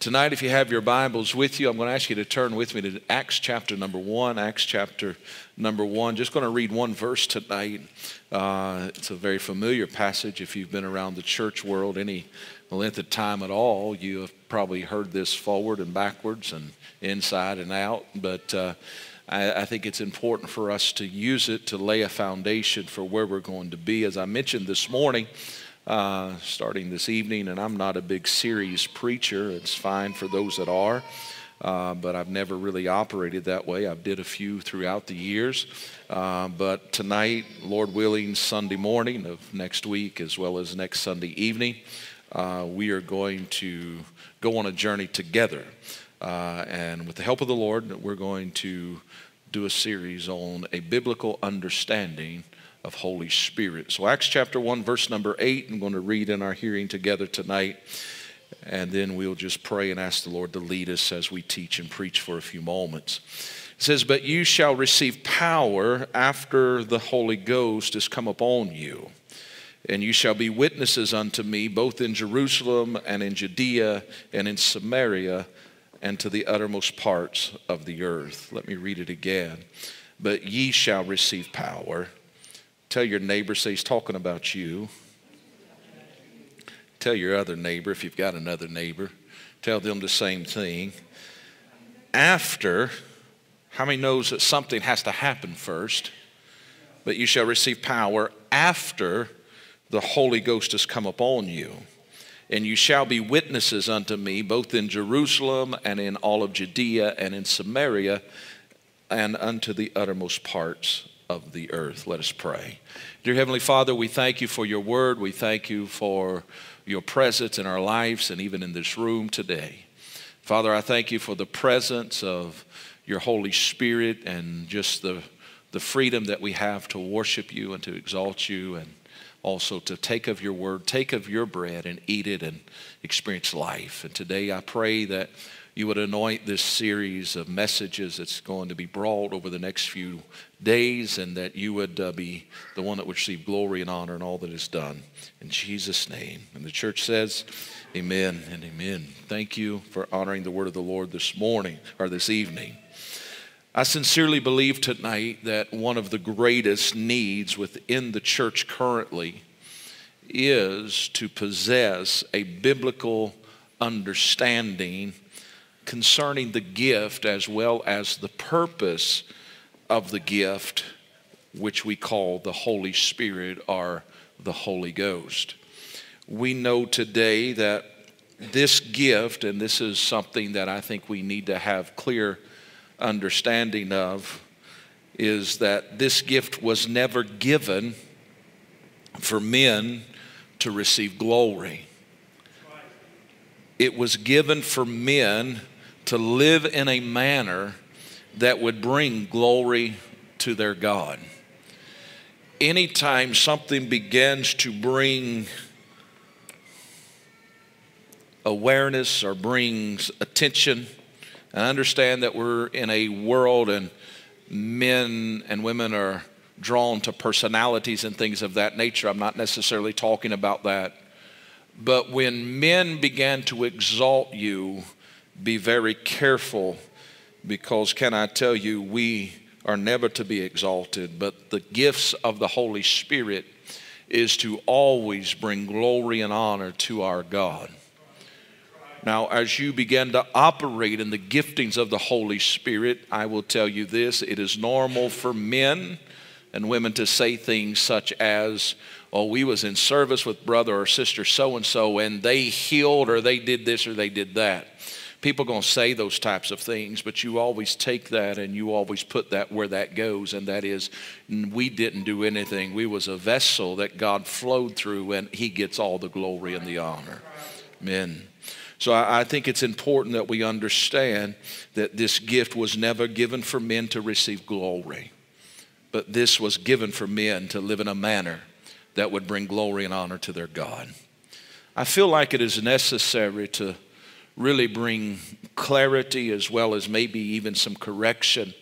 Tonight, if you have your Bibles with you, I'm going to ask you to turn with me to Acts chapter number one. Acts chapter number one. Just going to read one verse tonight. Uh, it's a very familiar passage. If you've been around the church world any length of time at all, you have probably heard this forward and backwards and inside and out. But uh, I, I think it's important for us to use it to lay a foundation for where we're going to be. As I mentioned this morning, uh, starting this evening, and I'm not a big series preacher. It's fine for those that are, uh, but I've never really operated that way. I've did a few throughout the years, uh, but tonight, Lord willing, Sunday morning of next week, as well as next Sunday evening, uh, we are going to go on a journey together. Uh, and with the help of the Lord, we're going to do a series on a biblical understanding of Holy Spirit. So, Acts chapter 1, verse number 8, I'm going to read in our hearing together tonight. And then we'll just pray and ask the Lord to lead us as we teach and preach for a few moments. It says, But you shall receive power after the Holy Ghost is come upon you. And you shall be witnesses unto me both in Jerusalem and in Judea and in Samaria and to the uttermost parts of the earth. Let me read it again. But ye shall receive power Tell your neighbor, say he's talking about you. Tell your other neighbor, if you've got another neighbor, tell them the same thing. After, how many knows that something has to happen first? But you shall receive power after the Holy Ghost has come upon you. And you shall be witnesses unto me, both in Jerusalem and in all of Judea and in Samaria and unto the uttermost parts of the earth. Let us pray. Dear Heavenly Father, we thank you for your word. We thank you for your presence in our lives and even in this room today. Father, I thank you for the presence of your Holy Spirit and just the, the freedom that we have to worship you and to exalt you and also to take of your word, take of your bread and eat it and experience life. And today I pray that you would anoint this series of messages that's going to be brought over the next few days, and that you would uh, be the one that would receive glory and honor in all that is done. In Jesus' name. And the church says, Amen and amen. Thank you for honoring the word of the Lord this morning or this evening. I sincerely believe tonight that one of the greatest needs within the church currently is to possess a biblical understanding concerning the gift as well as the purpose of the gift, which we call the Holy Spirit or the Holy Ghost. We know today that this gift, and this is something that I think we need to have clear understanding of, is that this gift was never given for men to receive glory. It was given for men to live in a manner that would bring glory to their God. Anytime something begins to bring awareness or brings attention, and understand that we're in a world and men and women are drawn to personalities and things of that nature. I'm not necessarily talking about that. But when men began to exalt you, be very careful because, can I tell you, we are never to be exalted, but the gifts of the Holy Spirit is to always bring glory and honor to our God. Now, as you begin to operate in the giftings of the Holy Spirit, I will tell you this it is normal for men and women to say things such as, oh, we was in service with brother or sister so and so, and they healed or they did this or they did that. People are going to say those types of things, but you always take that and you always put that where that goes, and that is, we didn't do anything. We was a vessel that God flowed through, and He gets all the glory and the honor. Amen. So I, I think it's important that we understand that this gift was never given for men to receive glory, but this was given for men to live in a manner that would bring glory and honor to their God. I feel like it is necessary to really bring clarity as well as maybe even some correction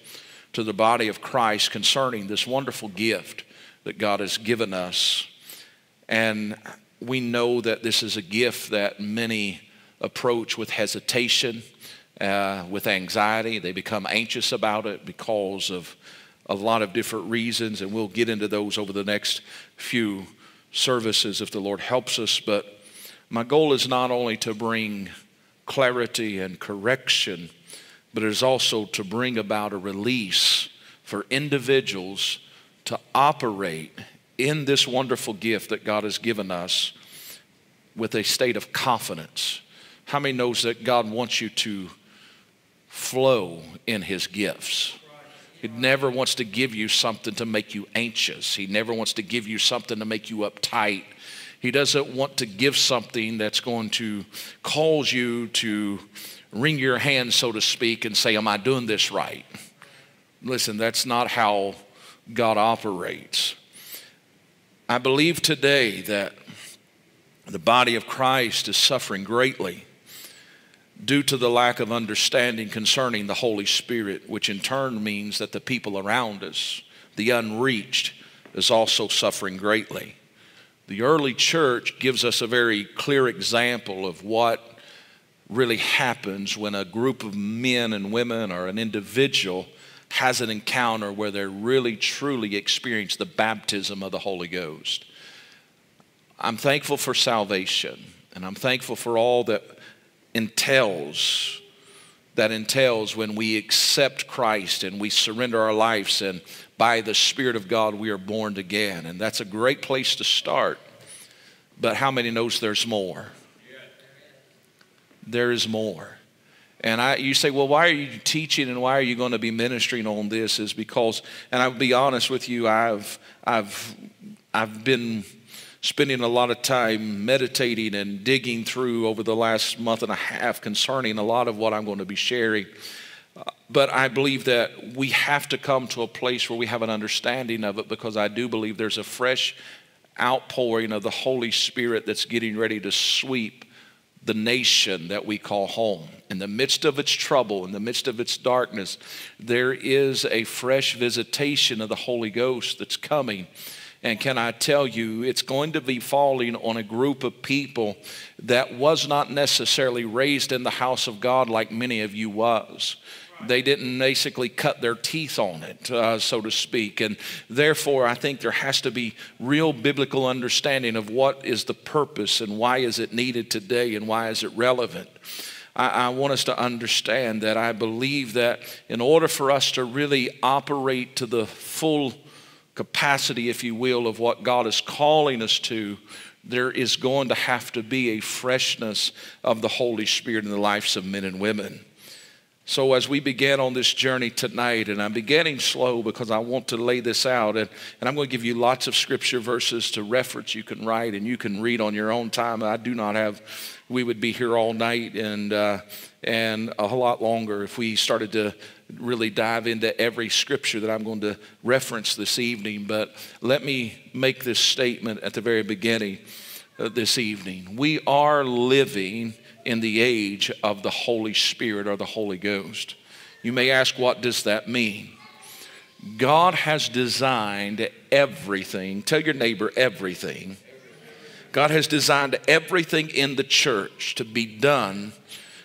to the body of Christ concerning this wonderful gift that God has given us. And we know that this is a gift that many approach with hesitation, uh, with anxiety. They become anxious about it because of a lot of different reasons, and we'll get into those over the next few services if the Lord helps us. But my goal is not only to bring clarity and correction, but it is also to bring about a release for individuals to operate in this wonderful gift that God has given us with a state of confidence. How many knows that God wants you to flow in his gifts? He never wants to give you something to make you anxious. He never wants to give you something to make you uptight. He doesn't want to give something that's going to cause you to wring your hands, so to speak, and say, Am I doing this right? Listen, that's not how God operates. I believe today that the body of Christ is suffering greatly due to the lack of understanding concerning the Holy Spirit, which in turn means that the people around us, the unreached, is also suffering greatly. The early church gives us a very clear example of what really happens when a group of men and women or an individual has an encounter where they really truly experience the baptism of the Holy Ghost. I'm thankful for salvation, and I'm thankful for all that entails that entails when we accept Christ and we surrender our lives and by the Spirit of God we are born again. And that's a great place to start. But how many knows there's more? There is more. And I, you say, well, why are you teaching and why are you going to be ministering on this? Is because, and I'll be honest with you, I've, I've, I've been spending a lot of time meditating and digging through over the last month and a half concerning a lot of what I'm going to be sharing. Uh, but I believe that we have to come to a place where we have an understanding of it because I do believe there's a fresh outpouring of the Holy Spirit that's getting ready to sweep the nation that we call home. In the midst of its trouble, in the midst of its darkness, there is a fresh visitation of the Holy Ghost that's coming and can I tell you, it's going to be falling on a group of people that was not necessarily raised in the house of God like many of you was. They didn't basically cut their teeth on it, uh, so to speak. And therefore, I think there has to be real biblical understanding of what is the purpose and why is it needed today and why is it relevant. I, I want us to understand that I believe that in order for us to really operate to the full capacity, if you will, of what God is calling us to, there is going to have to be a freshness of the Holy Spirit in the lives of men and women. So, as we begin on this journey tonight, and I'm beginning slow because I want to lay this out, and, and I'm going to give you lots of scripture verses to reference you can write and you can read on your own time. I do not have, we would be here all night and, uh, and a lot longer if we started to really dive into every scripture that I'm going to reference this evening, but let me make this statement at the very beginning this evening. We are living in the age of the Holy Spirit or the Holy Ghost. You may ask, what does that mean? God has designed everything. Tell your neighbor everything. God has designed everything in the church to be done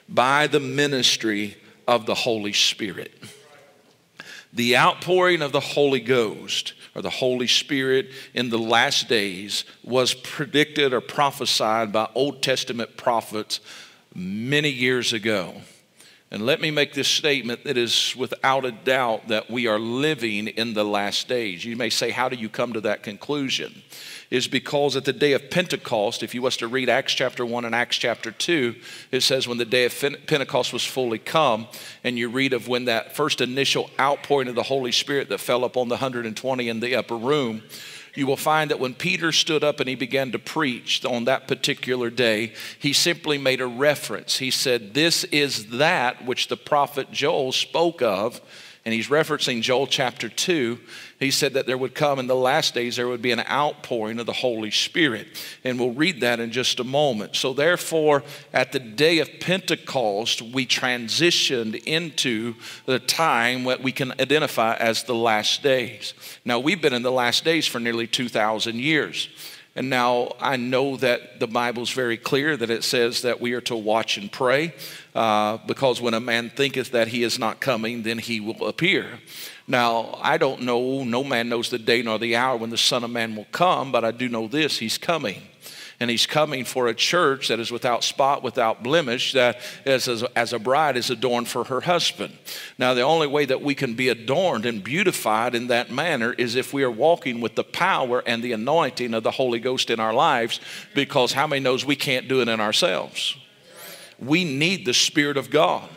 by the ministry of the Holy Spirit. The outpouring of the Holy Ghost or the Holy Spirit in the last days was predicted or prophesied by Old Testament prophets many years ago. And let me make this statement that is without a doubt that we are living in the last days. You may say, How do you come to that conclusion? is because at the day of Pentecost, if you was to read Acts chapter 1 and Acts chapter 2, it says when the day of Pentecost was fully come, and you read of when that first initial outpouring of the Holy Spirit that fell upon the 120 in the upper room, you will find that when Peter stood up and he began to preach on that particular day, he simply made a reference. He said, This is that which the prophet Joel spoke of and he's referencing Joel chapter 2. He said that there would come in the last days, there would be an outpouring of the Holy Spirit. And we'll read that in just a moment. So, therefore, at the day of Pentecost, we transitioned into the time what we can identify as the last days. Now, we've been in the last days for nearly 2,000 years. And now I know that the Bible's very clear that it says that we are to watch and pray, uh, because when a man thinketh that he is not coming, then he will appear. Now, I don't know, no man knows the day nor the hour when the Son of Man will come, but I do know this he's coming and he's coming for a church that is without spot, without blemish, that as, as, as a bride is adorned for her husband. Now, the only way that we can be adorned and beautified in that manner is if we are walking with the power and the anointing of the Holy Ghost in our lives, because how many knows we can't do it in ourselves? We need the Spirit of God.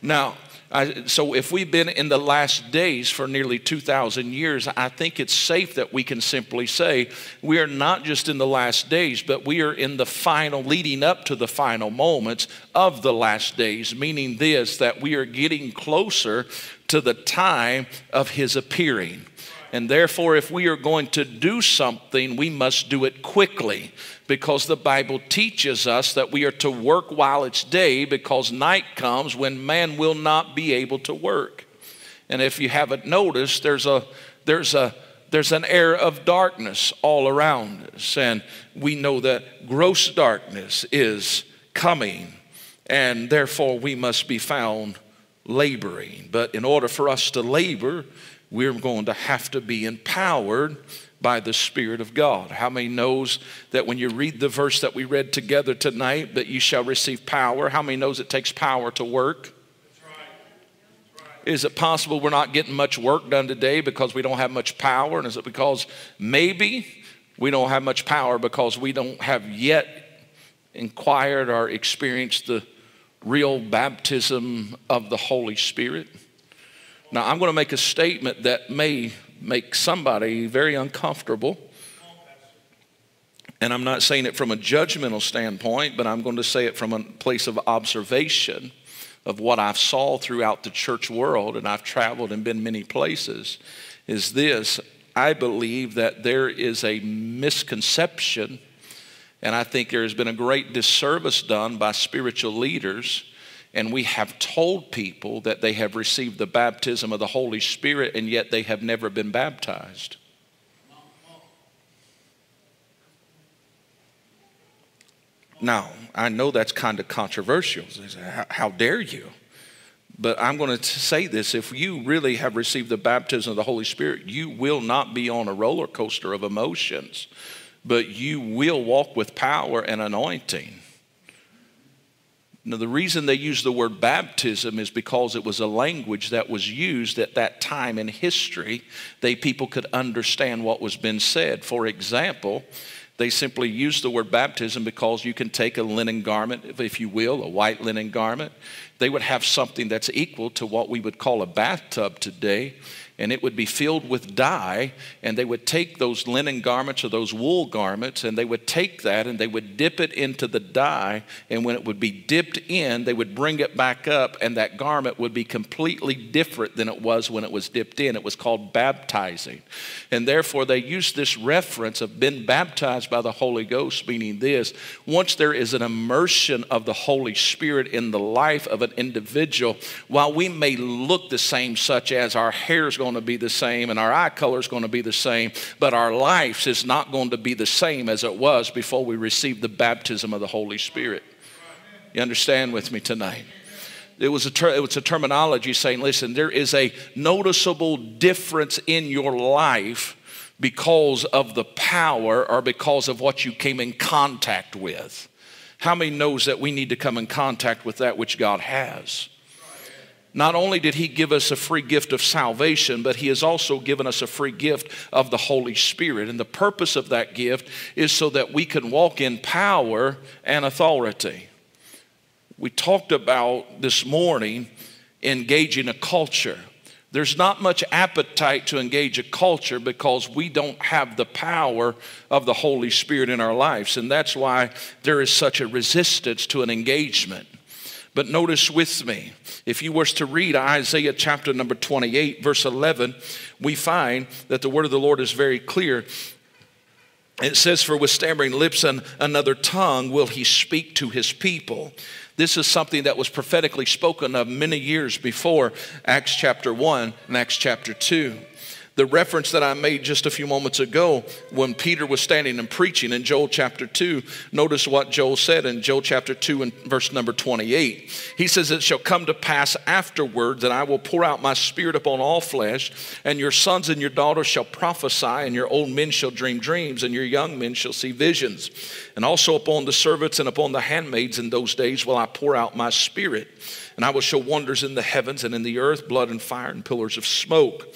Now, I, so, if we've been in the last days for nearly 2,000 years, I think it's safe that we can simply say we are not just in the last days, but we are in the final, leading up to the final moments of the last days, meaning this that we are getting closer to the time of His appearing. And therefore, if we are going to do something, we must do it quickly because the Bible teaches us that we are to work while it's day because night comes when man will not be able to work. And if you haven't noticed, there's a there's a there's an air of darkness all around us and we know that gross darkness is coming and therefore we must be found laboring. But in order for us to labor, we're going to have to be empowered by the Spirit of God. How many knows that when you read the verse that we read together tonight, that you shall receive power? How many knows it takes power to work? Is it possible we're not getting much work done today because we don't have much power? And is it because maybe we don't have much power because we don't have yet inquired or experienced the real baptism of the Holy Spirit? Now, I'm going to make a statement that may make somebody very uncomfortable. And I'm not saying it from a judgmental standpoint, but I'm going to say it from a place of observation of what I've saw throughout the church world, and I've traveled and been many places, is this. I believe that there is a misconception, and I think there has been a great disservice done by spiritual leaders and we have told people that they have received the baptism of the Holy Spirit, and yet they have never been baptized. Now, I know that's kind of controversial. How dare you? But I'm going to say this if you really have received the baptism of the Holy Spirit, you will not be on a roller coaster of emotions, but you will walk with power and anointing. Now, the reason they use the word baptism is because it was a language that was used at that time in history. They people could understand what was being said. For example, they simply use the word baptism because you can take a linen garment, if you will, a white linen garment. They would have something that's equal to what we would call a bathtub today and it would be filled with dye. And they would take those linen garments or those wool garments, and they would take that and they would dip it into the dye. And when it would be dipped in, they would bring it back up, and that garment would be completely different than it was when it was dipped in. It was called baptizing. And therefore, they use this reference of being baptized by the Holy Ghost, meaning this once there is an immersion of the Holy Spirit in the life of an individual, while we may look the same, such as our hair is going going to be the same and our eye color is going to be the same, but our lives is not going to be the same as it was before we received the baptism of the Holy Spirit. You understand with me tonight? It was, a ter- it was a terminology saying, listen, there is a noticeable difference in your life because of the power or because of what you came in contact with. How many knows that we need to come in contact with that which God has? Not only did he give us a free gift of salvation, but he has also given us a free gift of the Holy Spirit. And the purpose of that gift is so that we can walk in power and authority. We talked about this morning engaging a culture. There's not much appetite to engage a culture because we don't have the power of the Holy Spirit in our lives. And that's why there is such a resistance to an engagement. But notice with me, if you were to read Isaiah chapter number 28, verse 11, we find that the word of the Lord is very clear. It says, For with stammering lips and another tongue will he speak to his people. This is something that was prophetically spoken of many years before Acts chapter 1 and Acts chapter 2. The reference that I made just a few moments ago when Peter was standing and preaching in Joel chapter 2, notice what Joel said in Joel chapter 2 and verse number 28. He says, It shall come to pass afterward that I will pour out my spirit upon all flesh, and your sons and your daughters shall prophesy, and your old men shall dream dreams, and your young men shall see visions. And also upon the servants and upon the handmaids in those days will I pour out my spirit. And I will show wonders in the heavens and in the earth, blood and fire and pillars of smoke.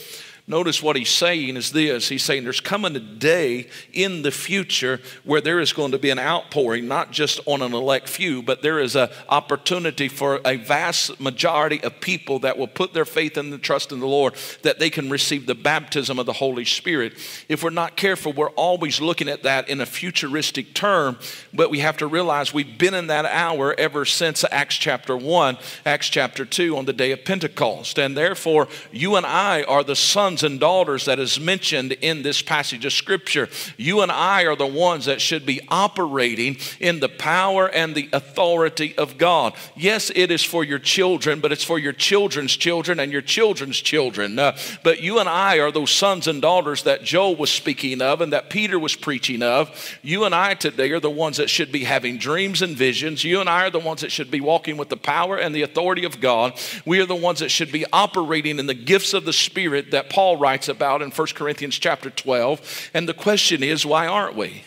Notice what he's saying is this He's saying there's coming a day in the future where there is going to be an outpouring, not just on an elect few, but there is an opportunity for a vast majority of people that will put their faith and the trust in the Lord that they can receive the baptism of the Holy Spirit. If we're not careful, we're always looking at that in a futuristic term, but we have to realize we've been in that hour ever since Acts chapter 1, Acts chapter 2 on the day of Pentecost. And therefore, you and I are the sons sons and daughters that is mentioned in this passage of Scripture. You and I are the ones that should be operating in the power and the authority of God. Yes, it is for your children, but it's for your children's children and your children's children. Uh, but you and I are those sons and daughters that Joel was speaking of and that Peter was preaching of. You and I today are the ones that should be having dreams and visions. You and I are the ones that should be walking with the power and the authority of God. We are the ones that should be operating in the gifts of the Spirit that Paul Paul writes about in 1 Corinthians chapter 12. And the question is, why aren't we?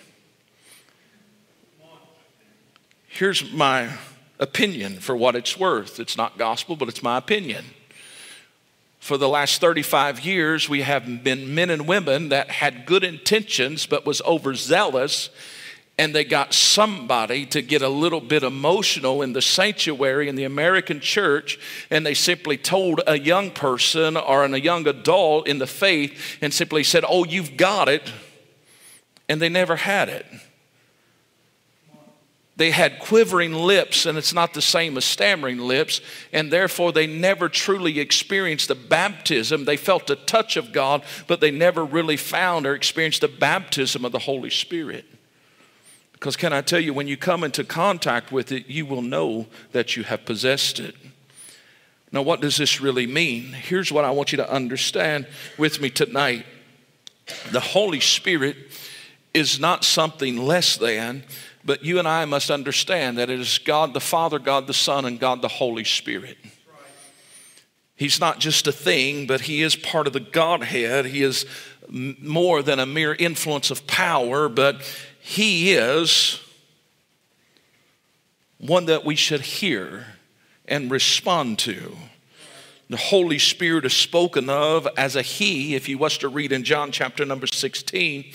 Here's my opinion for what it's worth. It's not gospel, but it's my opinion. For the last 35 years, we have been men and women that had good intentions but was overzealous and they got somebody to get a little bit emotional in the sanctuary in the American church, and they simply told a young person or a young adult in the faith and simply said, Oh, you've got it, and they never had it. They had quivering lips, and it's not the same as stammering lips, and therefore they never truly experienced the baptism. They felt the touch of God, but they never really found or experienced the baptism of the Holy Spirit. Because, can I tell you, when you come into contact with it, you will know that you have possessed it. Now, what does this really mean? Here's what I want you to understand with me tonight the Holy Spirit is not something less than, but you and I must understand that it is God the Father, God the Son, and God the Holy Spirit. He's not just a thing, but He is part of the Godhead. He is more than a mere influence of power, but he is one that we should hear and respond to. The Holy Spirit is spoken of as a He. If you was to read in John chapter number 16,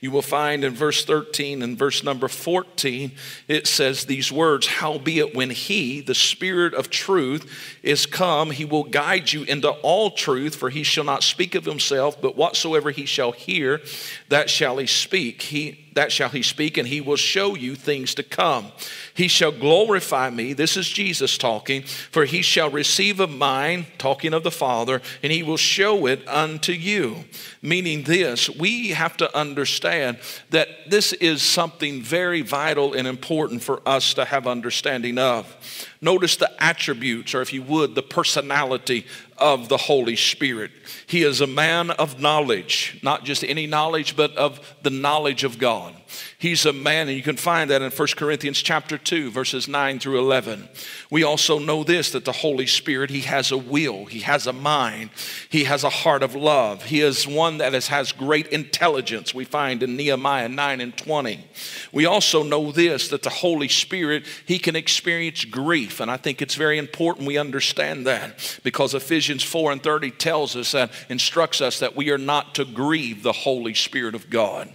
you will find in verse 13 and verse number 14, it says these words Howbeit, when He, the Spirit of truth, is come, He will guide you into all truth, for He shall not speak of Himself, but whatsoever He shall hear, that shall He speak. He that shall he speak, and he will show you things to come. He shall glorify me. This is Jesus talking. For he shall receive of mine, talking of the Father, and he will show it unto you. Meaning this, we have to understand that this is something very vital and important for us to have understanding of. Notice the attributes, or if you would, the personality of the Holy Spirit. He is a man of knowledge, not just any knowledge, but of the knowledge of God. He's a man, and you can find that in 1 Corinthians chapter 2, verses 9 through 11. We also know this that the Holy Spirit, He has a will, He has a mind, He has a heart of love. He is one that is, has great intelligence, we find in Nehemiah 9 and 20. We also know this that the Holy Spirit, He can experience grief, and I think it's very important we understand that because Ephesians 4 and 30 tells us that, instructs us that we are not to grieve the Holy Spirit of God.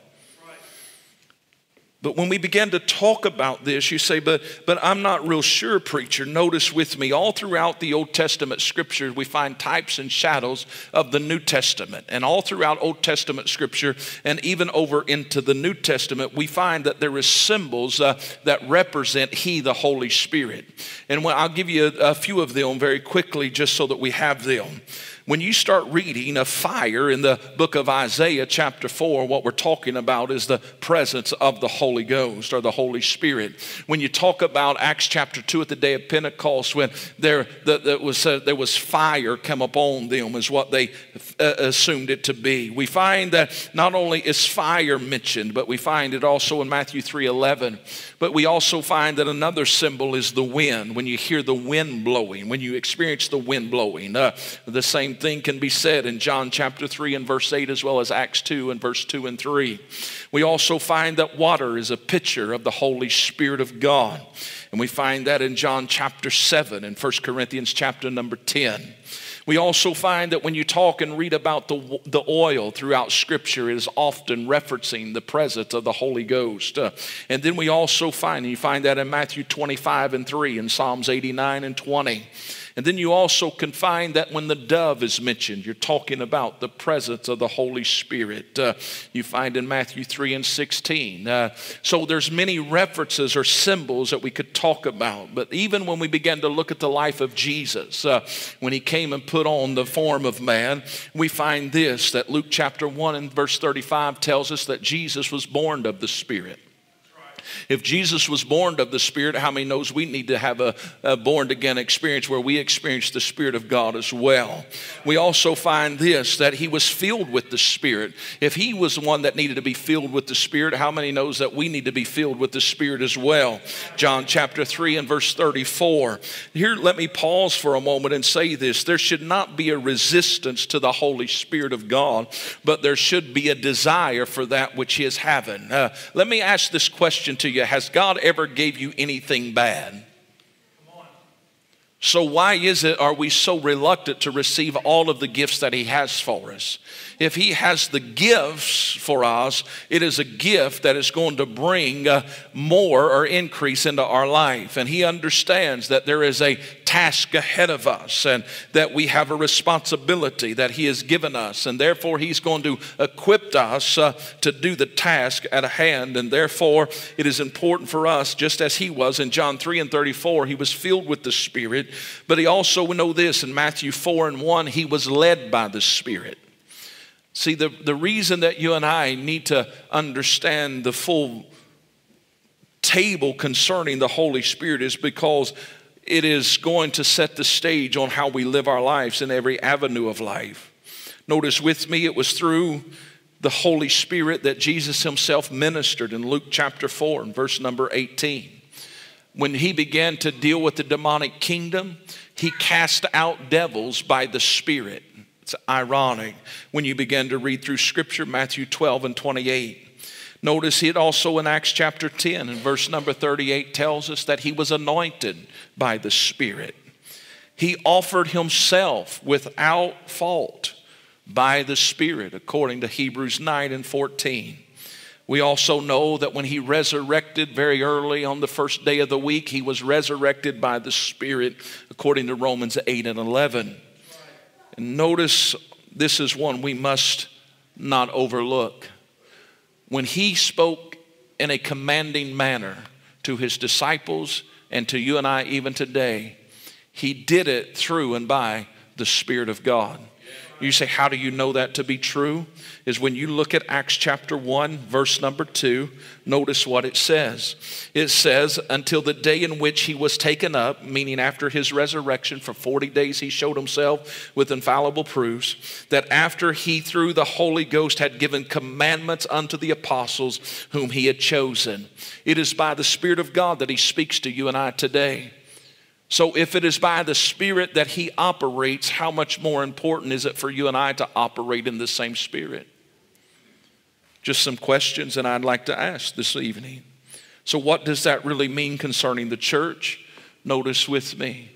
But when we begin to talk about this, you say, but, but I'm not real sure, preacher. Notice with me, all throughout the Old Testament scripture, we find types and shadows of the New Testament. And all throughout Old Testament scripture, and even over into the New Testament, we find that there is symbols uh, that represent He, the Holy Spirit. And I'll give you a, a few of them very quickly just so that we have them. When you start reading a fire in the book of Isaiah, chapter 4, what we're talking about is the presence of the Holy Ghost or the Holy Spirit. When you talk about Acts chapter 2 at the day of Pentecost, when there, the, the was, uh, there was fire come upon them, is what they uh, assumed it to be. We find that not only is fire mentioned, but we find it also in Matthew 3 11. But we also find that another symbol is the wind. When you hear the wind blowing, when you experience the wind blowing, uh, the same thing can be said in John chapter 3 and verse 8, as well as Acts 2 and verse 2 and 3. We also find that water is a picture of the Holy Spirit of God. And we find that in John chapter 7 and 1 Corinthians chapter number 10. We also find that when you talk and read about the, the oil throughout Scripture, it is often referencing the presence of the Holy Ghost. Uh, and then we also find, and you find that in Matthew 25 and 3, and Psalms 89 and 20. And then you also can find that when the dove is mentioned, you're talking about the presence of the Holy Spirit. Uh, you find in Matthew 3 and 16. Uh, so there's many references or symbols that we could talk about. But even when we begin to look at the life of Jesus, uh, when he came and put on the form of man, we find this that Luke chapter 1 and verse 35 tells us that Jesus was born of the Spirit. If Jesus was born of the Spirit, how many knows we need to have a, a born again experience where we experience the Spirit of God as well? We also find this that he was filled with the Spirit. If he was the one that needed to be filled with the Spirit, how many knows that we need to be filled with the Spirit as well? John chapter 3 and verse 34. Here, let me pause for a moment and say this. There should not be a resistance to the Holy Spirit of God, but there should be a desire for that which is having. Uh, let me ask this question to you Has God ever gave you anything bad? So, why is it are we so reluctant to receive all of the gifts that He has for us? If He has the gifts for us, it is a gift that is going to bring uh, more or increase into our life. And He understands that there is a task ahead of us and that we have a responsibility that He has given us. And therefore, He's going to equip us uh, to do the task at a hand. And therefore, it is important for us, just as He was in John 3 and 34, He was filled with the Spirit. But He also, we know this in Matthew 4 and 1, He was led by the Spirit. See, the, the reason that you and I need to understand the full table concerning the Holy Spirit is because it is going to set the stage on how we live our lives in every avenue of life. Notice with me, it was through the Holy Spirit that Jesus himself ministered in Luke chapter 4 and verse number 18. When he began to deal with the demonic kingdom, he cast out devils by the Spirit. It's ironic when you begin to read through Scripture, Matthew 12 and 28. Notice it also in Acts chapter 10 and verse number 38 tells us that he was anointed by the Spirit. He offered himself without fault by the Spirit, according to Hebrews 9 and 14. We also know that when he resurrected very early on the first day of the week, he was resurrected by the Spirit, according to Romans 8 and 11. And notice this is one we must not overlook. When he spoke in a commanding manner to his disciples and to you and I even today, he did it through and by the Spirit of God. You say, How do you know that to be true? Is when you look at Acts chapter 1, verse number 2, notice what it says. It says, Until the day in which he was taken up, meaning after his resurrection, for 40 days he showed himself with infallible proofs, that after he, through the Holy Ghost, had given commandments unto the apostles whom he had chosen. It is by the Spirit of God that he speaks to you and I today. So, if it is by the Spirit that He operates, how much more important is it for you and I to operate in the same Spirit? Just some questions that I'd like to ask this evening. So, what does that really mean concerning the church? Notice with me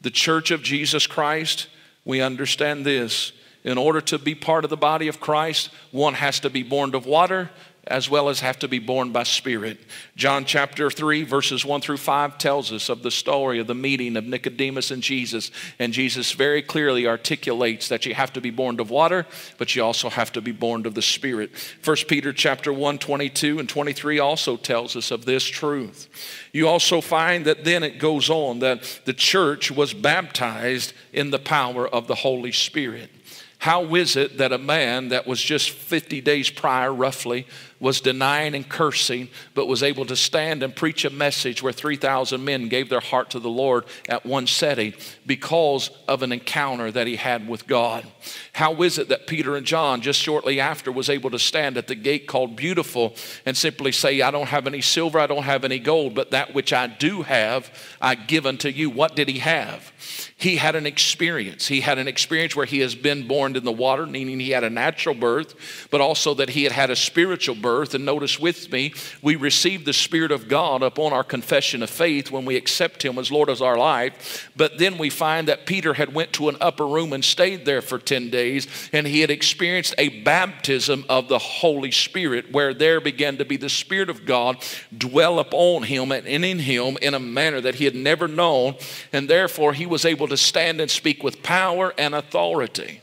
the church of Jesus Christ, we understand this. In order to be part of the body of Christ, one has to be born of water as well as have to be born by spirit. John chapter 3, verses 1 through 5 tells us of the story of the meeting of Nicodemus and Jesus. And Jesus very clearly articulates that you have to be born of water, but you also have to be born of the Spirit. 1 Peter chapter 1, 22 and 23 also tells us of this truth. You also find that then it goes on that the church was baptized in the power of the Holy Spirit. How is it that a man that was just 50 days prior, roughly, was denying and cursing, but was able to stand and preach a message where 3,000 men gave their heart to the Lord at one setting because of an encounter that he had with God. How is it that Peter and John, just shortly after, was able to stand at the gate called Beautiful and simply say, I don't have any silver, I don't have any gold, but that which I do have, I give unto you. What did he have? He had an experience. He had an experience where he has been born in the water, meaning he had a natural birth, but also that he had had a spiritual birth. And notice with me, we receive the Spirit of God upon our confession of faith when we accept Him as Lord of our life. But then we find that Peter had went to an upper room and stayed there for 10 days, and he had experienced a baptism of the Holy Spirit, where there began to be the Spirit of God dwell upon him and in him in a manner that he had never known. And therefore, he was able to stand and speak with power and authority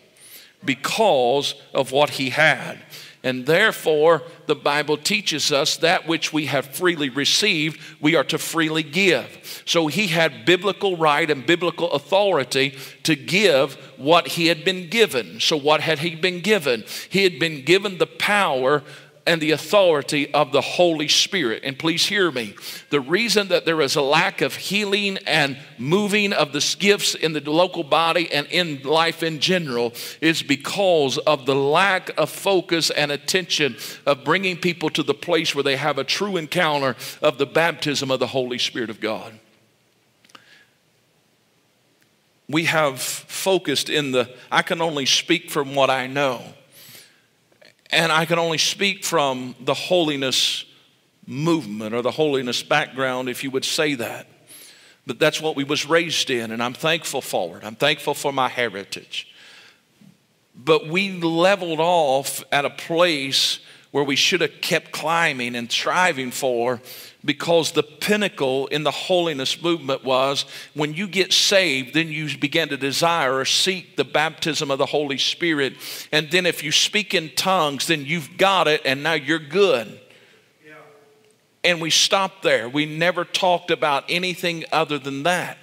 because of what he had. And therefore, the Bible teaches us that which we have freely received, we are to freely give. So he had biblical right and biblical authority to give what he had been given. So, what had he been given? He had been given the power and the authority of the Holy Spirit. And please hear me. The reason that there is a lack of healing and moving of the gifts in the local body and in life in general is because of the lack of focus and attention of bringing people to the place where they have a true encounter of the baptism of the Holy Spirit of God. We have focused in the, I can only speak from what I know. And I can only speak from the holiness movement or the holiness background, if you would say that. But that's what we was raised in, and I'm thankful for it. I'm thankful for my heritage. But we leveled off at a place where we should have kept climbing and striving for because the pinnacle in the holiness movement was when you get saved, then you begin to desire or seek the baptism of the Holy Spirit. And then if you speak in tongues, then you've got it and now you're good. Yeah. And we stopped there. We never talked about anything other than that.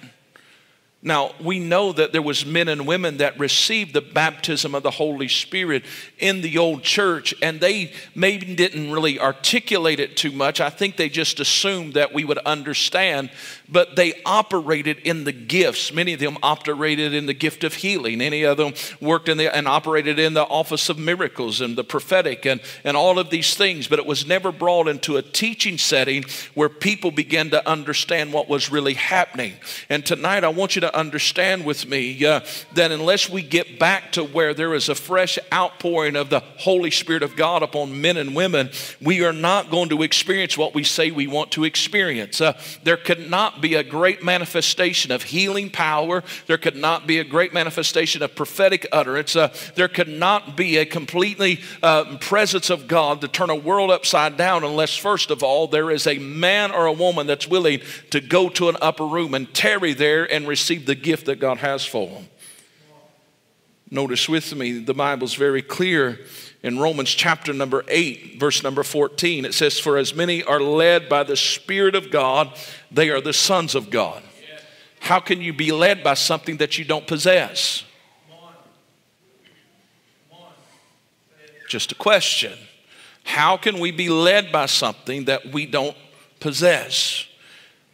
Now, we know that there was men and women that received the baptism of the Holy Spirit in the old church and they maybe didn't really articulate it too much. I think they just assumed that we would understand, but they operated in the gifts. Many of them operated in the gift of healing. Any of them worked in the and operated in the office of miracles and the prophetic and, and all of these things, but it was never brought into a teaching setting where people began to understand what was really happening. And tonight I want you to understand with me uh, that unless we get back to where there is a fresh outpouring of the Holy Spirit of God upon men and women, we are not going to experience what we say we want to experience. Uh, there could not be a great manifestation of healing power. There could not be a great manifestation of prophetic utterance. Uh, there could not be a completely uh, presence of God to turn a world upside down unless, first of all, there is a man or a woman that's willing to go to an upper room and tarry there and receive receive the gift that God has for them. Notice with me, the Bible's very clear in Romans chapter number 8, verse number 14. It says, For as many are led by the Spirit of God, they are the sons of God. How can you be led by something that you don't possess? Just a question. How can we be led by something that we don't possess?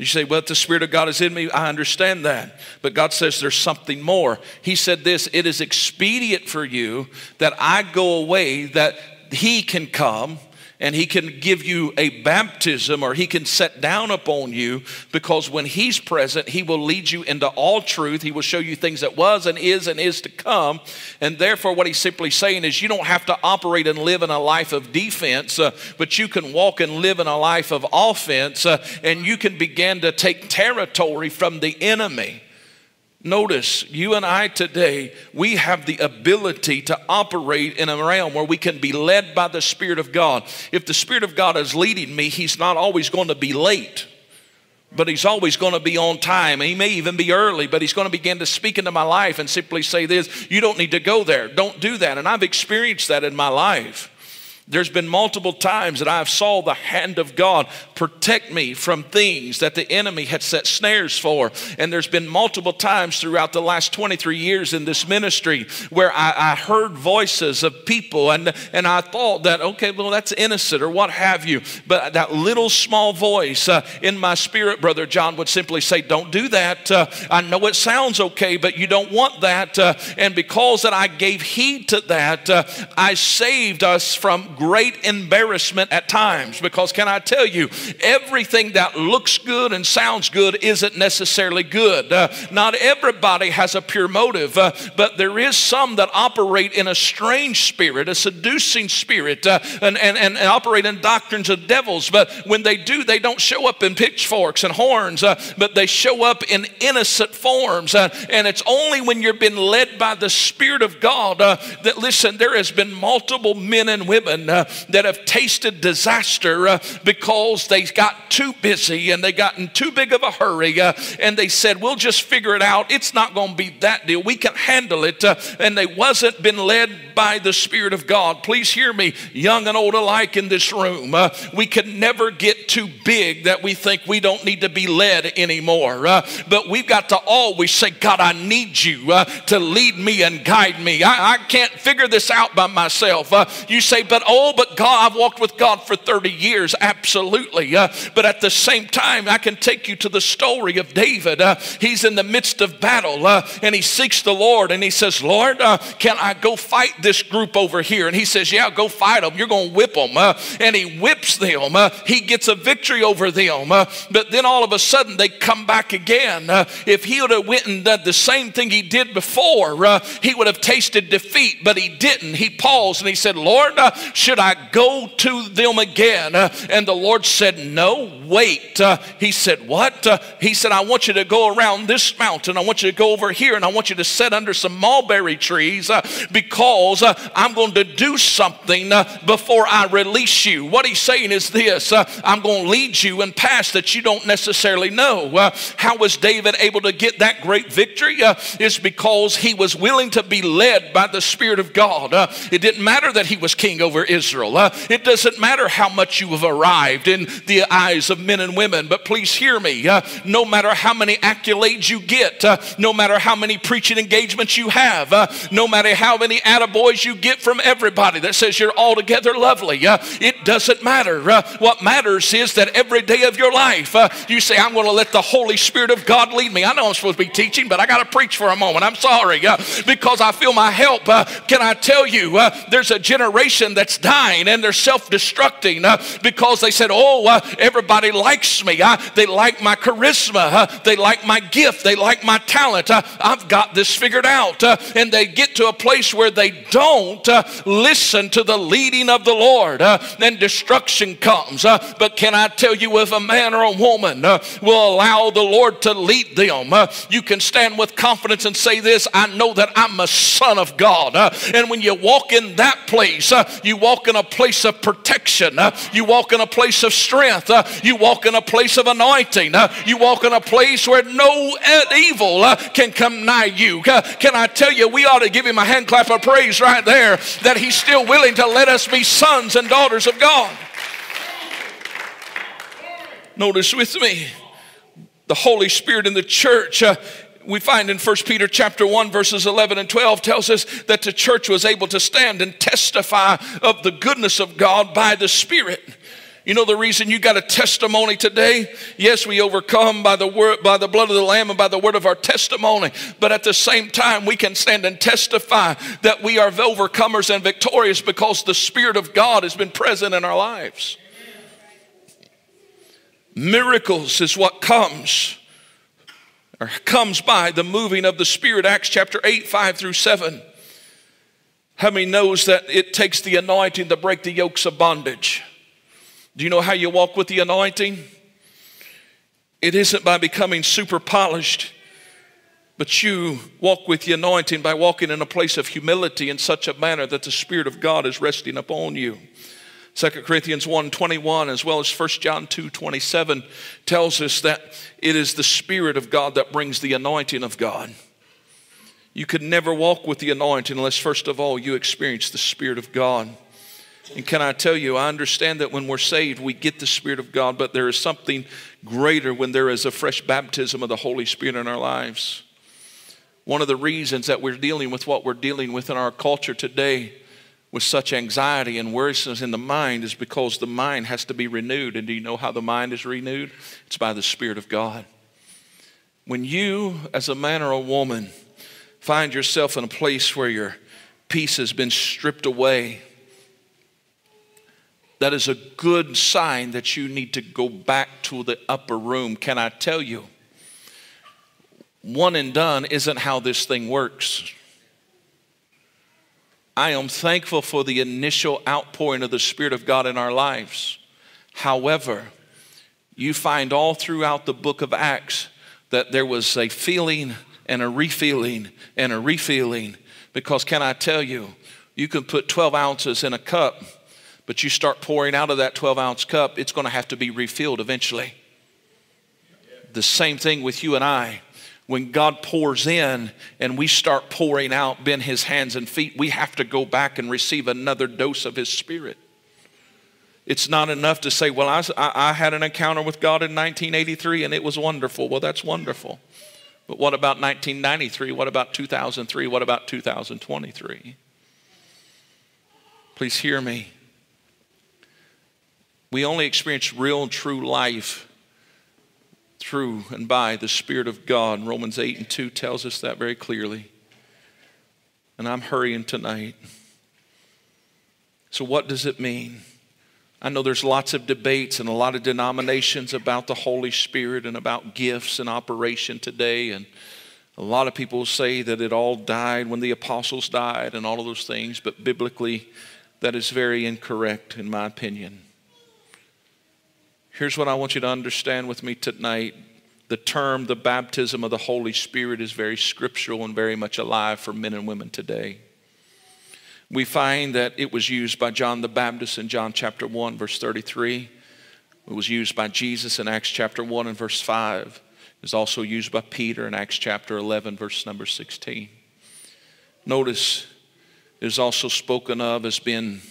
You say, well, the Spirit of God is in me. I understand that. But God says there's something more. He said this it is expedient for you that I go away, that He can come and he can give you a baptism or he can set down upon you because when he's present, he will lead you into all truth. He will show you things that was and is and is to come. And therefore, what he's simply saying is you don't have to operate and live in a life of defense, uh, but you can walk and live in a life of offense uh, and you can begin to take territory from the enemy. Notice, you and I today, we have the ability to operate in a realm where we can be led by the Spirit of God. If the Spirit of God is leading me, He's not always going to be late, but He's always going to be on time. He may even be early, but He's going to begin to speak into my life and simply say this You don't need to go there. Don't do that. And I've experienced that in my life. There's been multiple times that I've saw the hand of God protect me from things that the enemy had set snares for. And there's been multiple times throughout the last 23 years in this ministry where I, I heard voices of people and, and I thought that, okay, well, that's innocent or what have you. But that little small voice uh, in my spirit, Brother John, would simply say, don't do that. Uh, I know it sounds okay, but you don't want that. Uh, and because that I gave heed to that, uh, I saved us from great embarrassment at times because, can I tell you, everything that looks good and sounds good isn't necessarily good. Uh, not everybody has a pure motive, uh, but there is some that operate in a strange spirit, a seducing spirit, uh, and, and, and operate in doctrines of devils. But when they do, they don't show up in pitchforks and horns, uh, but they show up in innocent forms. Uh, and it's only when you've been led by the Spirit of God uh, that, listen, there has been multiple men and women uh, that have tasted disaster uh, because they got too busy and they got in too big of a hurry uh, and they said, We'll just figure it out. It's not going to be that deal. We can handle it. Uh, and they wasn't been led by the Spirit of God. Please hear me, young and old alike in this room. Uh, we can never get too big that we think we don't need to be led anymore. Uh, but we've got to always say, God, I need you to lead me and guide me. I, I, can't figure this out by myself. you say, but Oh, but God, I've walked with God for 30 years. Absolutely. Uh, but at the same time, I can take you to the story of David. Uh, he's in the midst of battle uh, and he seeks the Lord and he says, Lord, uh, can I go fight this group over here? And he says, Yeah, go fight them. You're going to whip them. Uh, and he whips them. Uh, he gets a victory over them. but then all of a sudden, they come back again. if he would have went and done the same thing he did before, he would have tasted defeat, but he didn't. He paused and he said, Lord, should I go to them again? Uh, and the Lord said, No, wait. Uh, he said, What? Uh, he said, I want you to go around this mountain. I want you to go over here and I want you to sit under some mulberry trees uh, because uh, I'm going to do something uh, before I release you. What he's saying is this I'm going to lead you in paths that you don't necessarily know. how was David able to get that great victory? is because he was willing to be led by the Spirit of God. it didn't matter that he was king over Israel. Uh, it doesn't matter how much you have arrived in the eyes of men and women, but please hear me. Uh, no matter how many accolades you get, uh, no matter how many preaching engagements you have, uh, no matter how many attaboys you get from everybody that says you're altogether lovely, uh, it doesn't matter. Uh, what matters is that every day of your life, you say, I'm going to let the Holy Spirit of God lead me. I know I'm supposed to be teaching, but I got to preach for a moment. I'm sorry because I feel my help. can I tell you, there's a generation that's dying and they're self destructing uh, because they said, Oh, uh, everybody likes me. Uh, they like my charisma. Uh, they like my gift. They like my talent. Uh, I've got this figured out. Uh, and they get to a place where they don't listen to the leading of the Lord. then destruction comes. but can I tell you, if a man or a woman will allow the Lord to lead them, you can stand with confidence and say this I know that I'm a son of God. and when you walk in that place, you walk walk in a place of protection. Uh, you walk in a place of strength. Uh, you walk in a place of anointing. Uh, you walk in a place where no evil can come nigh you. Can I tell you, we ought to give him a hand clap of praise right there that he's still willing to let us be sons and daughters of God. Notice with me, the Holy Spirit in the church uh, we find in 1 Peter chapter 1 verses 11 and 12 tells us that the church was able to stand and testify of the goodness of God by the Spirit. You know the reason you got a testimony today? Yes, we overcome by the word by the blood of the lamb and by the word of our testimony, but at the same time we can stand and testify that we are overcomers and victorious because the spirit of God has been present in our lives. Miracles is what comes or comes by the moving of the Spirit, Acts chapter 8, 5 through 7. How many knows that it takes the anointing to break the yokes of bondage? Do you know how you walk with the anointing? It isn't by becoming super polished. But you walk with the anointing by walking in a place of humility in such a manner that the Spirit of God is resting upon you. 2 Corinthians 1 21, as well as 1 John 2 27, tells us that it is the Spirit of God that brings the anointing of God. You could never walk with the anointing unless, first of all, you experience the Spirit of God. And can I tell you, I understand that when we're saved, we get the Spirit of God, but there is something greater when there is a fresh baptism of the Holy Spirit in our lives. One of the reasons that we're dealing with what we're dealing with in our culture today with such anxiety and worrisome in the mind is because the mind has to be renewed. And do you know how the mind is renewed? It's by the Spirit of God. When you, as a man or a woman, find yourself in a place where your peace has been stripped away, that is a good sign that you need to go back to the upper room. Can I tell you? One and done isn't how this thing works. I am thankful for the initial outpouring of the Spirit of God in our lives. However, you find all throughout the book of Acts that there was a feeling and a refeeling and a refeeling. Because, can I tell you, you can put 12 ounces in a cup, but you start pouring out of that 12 ounce cup, it's going to have to be refilled eventually. The same thing with you and I when God pours in and we start pouring out, bend his hands and feet, we have to go back and receive another dose of his spirit. It's not enough to say, Well, I, I had an encounter with God in 1983 and it was wonderful. Well, that's wonderful. But what about 1993? What about 2003? What about 2023? Please hear me. We only experience real true life through and by the Spirit of God. Romans 8 and 2 tells us that very clearly. And I'm hurrying tonight. So, what does it mean? I know there's lots of debates and a lot of denominations about the Holy Spirit and about gifts and operation today. And a lot of people say that it all died when the apostles died and all of those things, but biblically, that is very incorrect, in my opinion. Here's what I want you to understand with me tonight. The term, the baptism of the Holy Spirit, is very scriptural and very much alive for men and women today. We find that it was used by John the Baptist in John chapter 1, verse 33. It was used by Jesus in Acts chapter 1 and verse 5. It was also used by Peter in Acts chapter 11, verse number 16. Notice it is also spoken of as being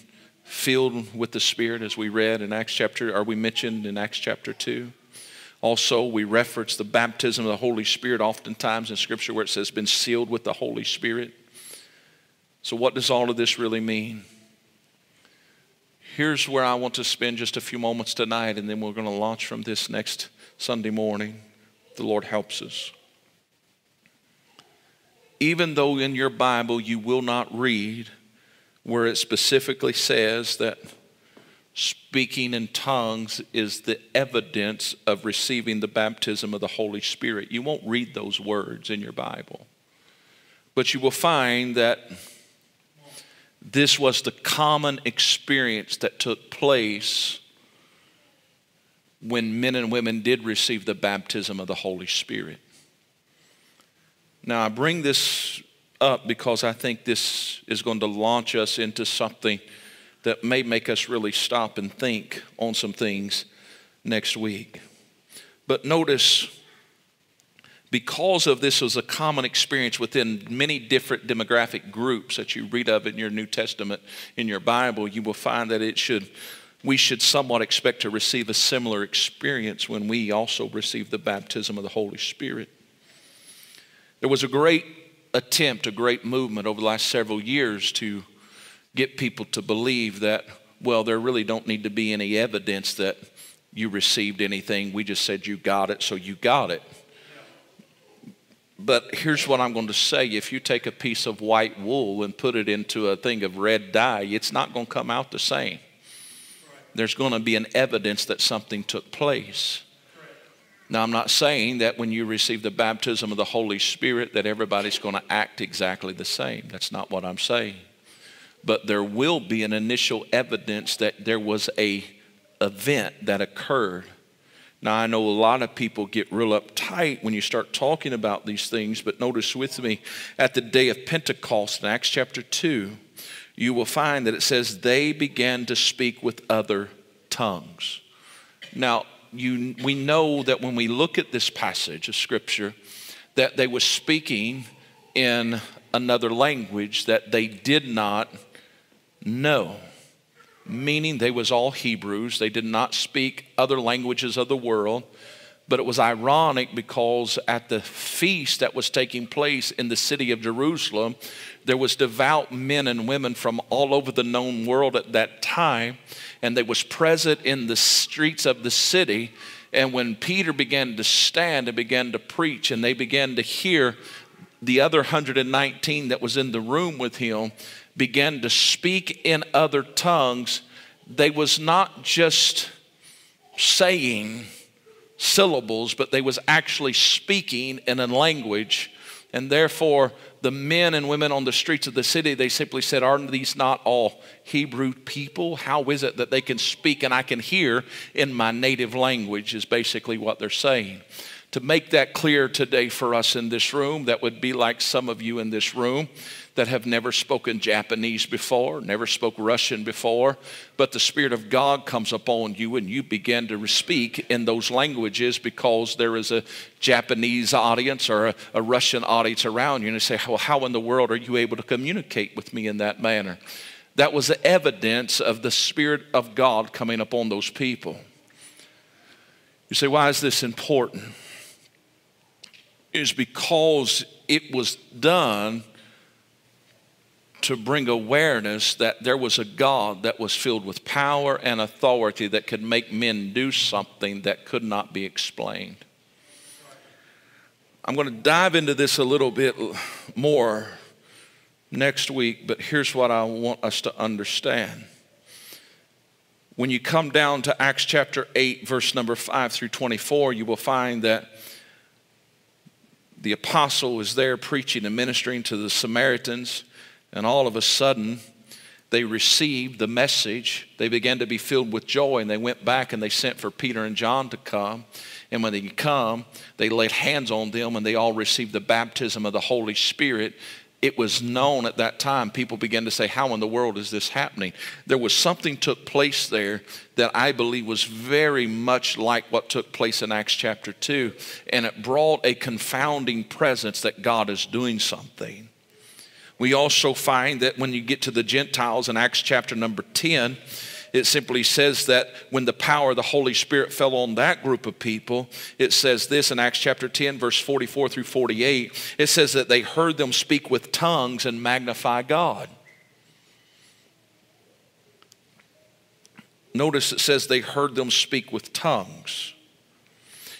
filled with the Spirit, as we read in Acts chapter, or we mentioned in Acts chapter 2. Also, we reference the baptism of the Holy Spirit oftentimes in Scripture where it says, been sealed with the Holy Spirit. So, what does all of this really mean? Here's where I want to spend just a few moments tonight, and then we're going to launch from this next Sunday morning. The Lord helps us. Even though in your Bible you will not read where it specifically says that speaking in tongues is the evidence of receiving the baptism of the Holy Spirit. You won't read those words in your Bible, but you will find that this was the common experience that took place when men and women did receive the baptism of the Holy Spirit. Now, I bring this up because I think this is going to launch us into something that may make us really stop and think on some things next week. But notice, because of this was a common experience within many different demographic groups that you read of in your New Testament, in your Bible, you will find that it should, we should somewhat expect to receive a similar experience when we also receive the baptism of the Holy Spirit. There was a great attempt, a great movement over the last several years to get people to believe that, well, there really don't need to be any evidence that you received anything. We just said you got it, so you got it. But here's what I'm going to say if you take a piece of white wool and put it into a thing of red dye, it's not going to come out the same. There's going to be an evidence that something took place. Now, I'm not saying that when you receive the baptism of the Holy Spirit that everybody's going to act exactly the same. That's not what I'm saying. But there will be an initial evidence that there was a event that occurred Now, I know a lot of people get real uptight when you start talking about these things, but notice with me at the day of Pentecost in Acts chapter 2, you will find that it says they began to speak with other tongues. Now, you, we know that when we look at this passage of Scripture, that they were speaking in another language that they did not know meaning they was all hebrews. They did not speak other languages of the world but it was ironic because at the feast that was taking place in the city of jerusalem there was devout men and women from all over the known world at that time and they was present in the streets of the city and when peter began to stand and began to preach and they began to hear the other 119 that was in the room with him began to speak in other tongues, they was not just saying syllables, but they was actually speaking in a language. And therefore, the men and women on the streets of the city, they simply said, Aren't these not all Hebrew people? How is it that they can speak and I can hear in my native language? Is basically what they're saying. To make that clear today for us in this room, that would be like some of you in this room that have never spoken Japanese before, never spoke Russian before, but the Spirit of God comes upon you and you begin to speak in those languages because there is a Japanese audience or a, a Russian audience around you. And you say, Well, how in the world are you able to communicate with me in that manner? That was the evidence of the Spirit of God coming upon those people. You say, Why is this important? Is because it was done to bring awareness that there was a God that was filled with power and authority that could make men do something that could not be explained. I'm going to dive into this a little bit more next week, but here's what I want us to understand. When you come down to Acts chapter 8, verse number 5 through 24, you will find that the apostle is there preaching and ministering to the Samaritans and all of a sudden, they received the message. They began to be filled with joy, and they went back and they sent for Peter and John to come. And when they come, they laid hands on them, and they all received the baptism of the Holy Spirit. It was known at that time. People began to say, "How in the world is this happening?" There was something took place there that I believe was very much like what took place in Acts chapter two, and it brought a confounding presence that God is doing something. We also find that when you get to the Gentiles in Acts chapter number 10, it simply says that when the power of the Holy Spirit fell on that group of people, it says this in Acts chapter 10, verse 44 through 48. It says that they heard them speak with tongues and magnify God. Notice it says they heard them speak with tongues.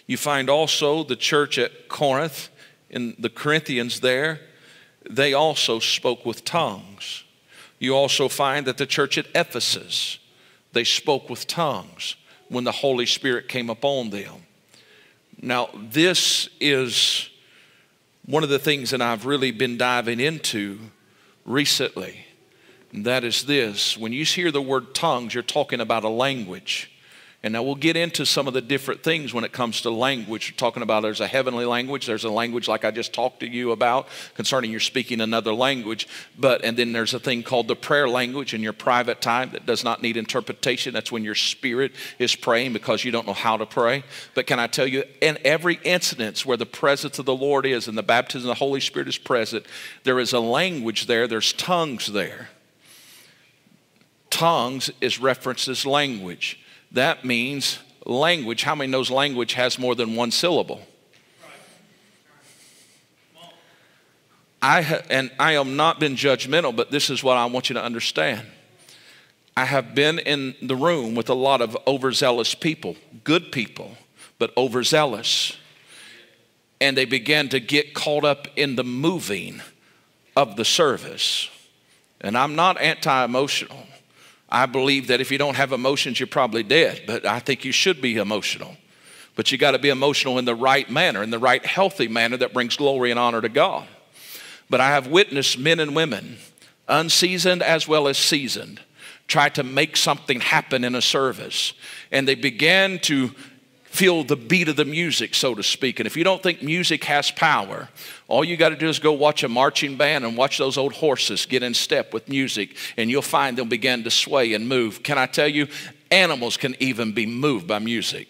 You find also the church at Corinth, in the Corinthians there, they also spoke with tongues. You also find that the church at Ephesus, they spoke with tongues when the Holy Spirit came upon them. Now, this is one of the things that I've really been diving into recently. And that is this when you hear the word tongues, you're talking about a language. And now we'll get into some of the different things when it comes to language. We're talking about there's a heavenly language, there's a language like I just talked to you about concerning your speaking another language. But and then there's a thing called the prayer language in your private time that does not need interpretation. That's when your spirit is praying because you don't know how to pray. But can I tell you, in every incident where the presence of the Lord is and the baptism of the Holy Spirit is present, there is a language there, there's tongues there. Tongues is referenced as language. That means language. How many knows language has more than one syllable? I ha- and I am not been judgmental, but this is what I want you to understand. I have been in the room with a lot of overzealous people, good people, but overzealous. And they began to get caught up in the moving of the service. And I'm not anti emotional. I believe that if you don't have emotions, you're probably dead, but I think you should be emotional. But you got to be emotional in the right manner, in the right healthy manner that brings glory and honor to God. But I have witnessed men and women, unseasoned as well as seasoned, try to make something happen in a service. And they began to feel the beat of the music, so to speak. And if you don't think music has power, all you got to do is go watch a marching band and watch those old horses get in step with music, and you'll find they'll begin to sway and move. Can I tell you, animals can even be moved by music.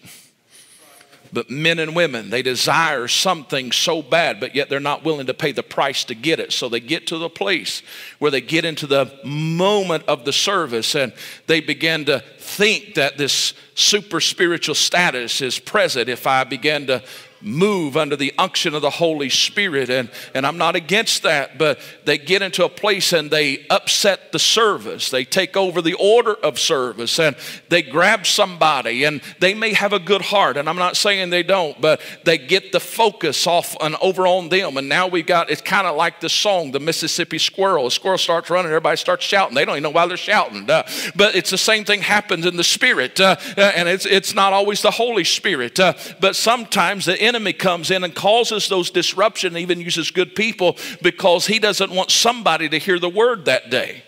But men and women, they desire something so bad, but yet they're not willing to pay the price to get it. So they get to the place where they get into the moment of the service and they begin to think that this super spiritual status is present if I begin to move under the unction of the Holy Spirit. And, and I'm not against that, but they get into a place and they upset the service. They take over the order of service and they grab somebody and they may have a good heart. And I'm not saying they don't, but they get the focus off and over on them. And now we've got, it's kind of like the song, The Mississippi Squirrel. A squirrel starts running, everybody starts shouting. They don't even know why they're shouting. Uh, but it's the same thing happens in the Spirit. Uh, and it's, it's not always the Holy Spirit. Uh, but sometimes the enemy comes in and causes those disruption, even uses good people because he doesn't want somebody to hear the word that day.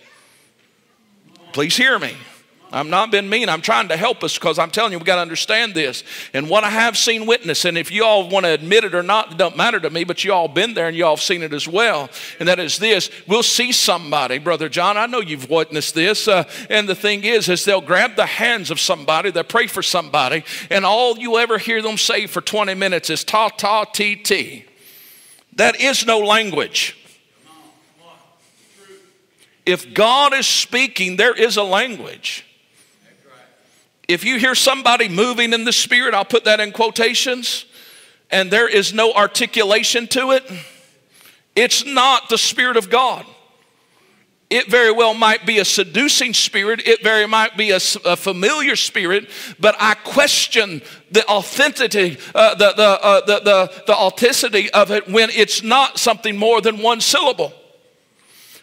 Please hear me. I'm not being mean. I'm trying to help us because I'm telling you, we got to understand this. And what I have seen witness, and if you all want to admit it or not, it don't matter to me, but you all been there and you all have seen it as well. And that is this: we'll see somebody, brother John. I know you've witnessed this. Uh, and the thing is, is they'll grab the hands of somebody, they pray for somebody, and all you ever hear them say for 20 minutes is ta ta t t. That is no language. If God is speaking, there is a language. If you hear somebody moving in the spirit, I'll put that in quotations, and there is no articulation to it, it's not the Spirit of God. It very well might be a seducing spirit. It very might be a, a familiar spirit, but I question the authenticity, uh, the, the, uh, the, the, the authenticity of it when it's not something more than one syllable.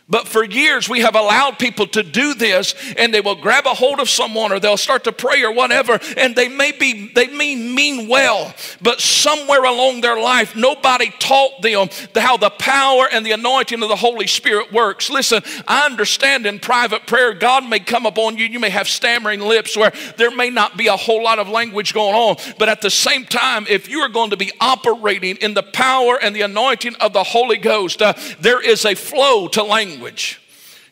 But for years, we have allowed people to do this, and they will grab a hold of someone or they'll start to pray or whatever, and they may be, they may mean well, but somewhere along their life, nobody taught them how the power and the anointing of the Holy Spirit works. Listen, I understand in private prayer, God may come upon you, you may have stammering lips where there may not be a whole lot of language going on, but at the same time, if you are going to be operating in the power and the anointing of the Holy Ghost, uh, there is a flow to language language.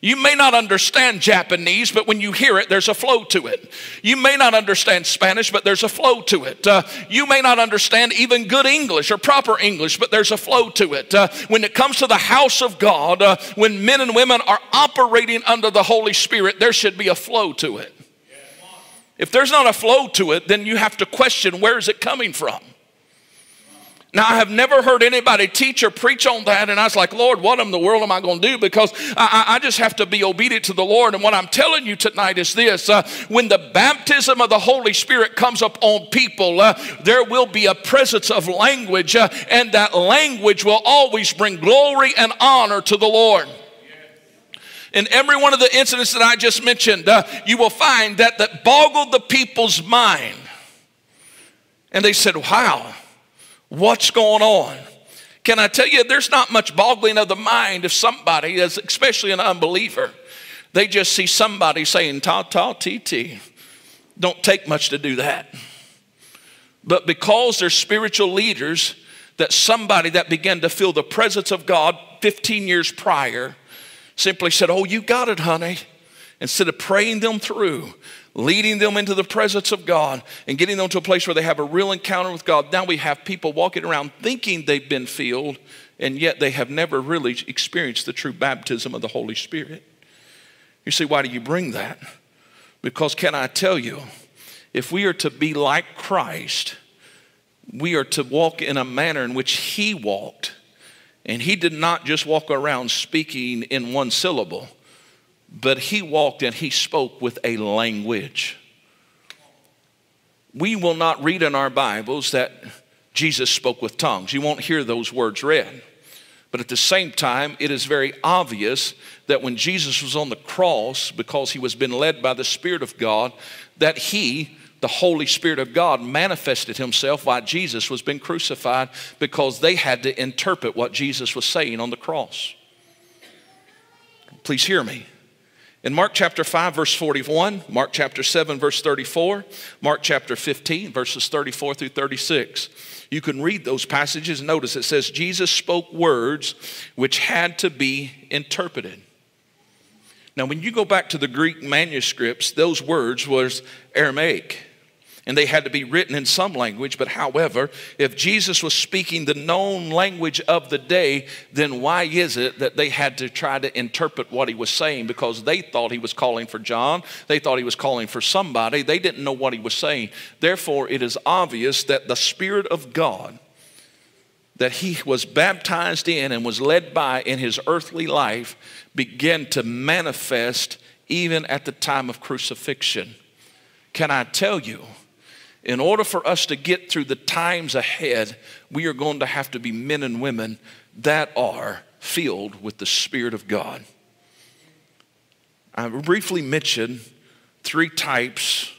You may not understand Japanese, but when you hear it, there's a flow to it. You may not understand Spanish, but there's a flow to it. Uh, you may not understand even good English or proper English, but there's a flow to it. Uh, when it comes to the house of God, uh, when men and women are operating under the Holy Spirit, there should be a flow to it. If there's not a flow to it, then you have to question where is it coming from? Now, I have never heard anybody teach or preach on that, and I was like, Lord, what in the world am I going to do? Because I, I, just have to be obedient to the Lord. And what I'm telling you tonight is this uh, when the baptism of the Holy Spirit comes up on people, uh, there will be a presence of language, uh, and that language will always bring glory and honor to the Lord. In every one of the incidents that I just mentioned, uh, you will find that that boggled the people's mind. And they said, Wow What's going on? Can I tell you, there's not much boggling of the mind if somebody, especially an unbeliever, they just see somebody saying ta ta ti ti. Don't take much to do that. But because they're spiritual leaders, that somebody that began to feel the presence of God 15 years prior simply said, Oh, you got it, honey. Instead of praying them through, leading them into the presence of God and getting them to a place where they have a real encounter with God. Now we have people walking around thinking they've been filled, and yet they have never really experienced the true baptism of the Holy Spirit. You see, why do you bring that? Because, can I tell you, if we are to be like Christ, we are to walk in a manner in which He walked. And He did not just walk around speaking in one syllable but he walked and he spoke with a language. We will not read in our Bibles that Jesus spoke with tongues. You won't hear those words read. But at the same time, it is very obvious that when Jesus was on the cross, because he was being led by the Spirit of God, that he, the Holy Spirit of God, manifested himself while Jesus was being crucified because they had to interpret what Jesus was saying on the cross. Please hear me. In Mark chapter 5, verse 41, Mark chapter 7, verse 34, Mark chapter 15, verses 34 through 36. You can read those passages. Notice it says, Jesus spoke words which had to be interpreted. Now, when you go back to the Greek manuscripts, those words was Aramaic and they had to be written in some language. But however, if Jesus was speaking the known language of the day, then why is it that they had to try to interpret what he was saying? Because they thought he was calling for John, they thought he was calling for somebody, they didn't know what he was saying. Therefore, it is obvious that the Spirit of God that he was baptized in and was led by in his earthly life began to manifest even at the time of crucifixion. Can I tell you? In order for us to get through the times ahead, we are going to have to be men and women that are filled with the Spirit of God. I briefly mentioned three types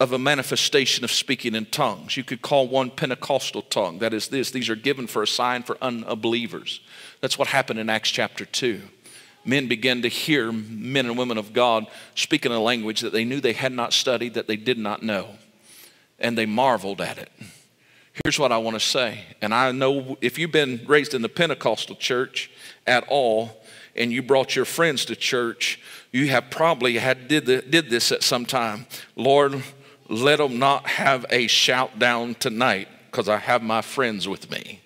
of a manifestation of speaking in tongues. You could call one Pentecostal tongue. That is this these are given for a sign for unbelievers. That's what happened in Acts chapter 2. Men began to hear men and women of God speaking a language that they knew they had not studied, that they did not know and they marveled at it. Here's what I want to say, and I know if you've been raised in the Pentecostal church at all, and you brought your friends to church, you have probably had did, the, did this at some time. Lord, let them not have a shout down tonight because I have my friends with me.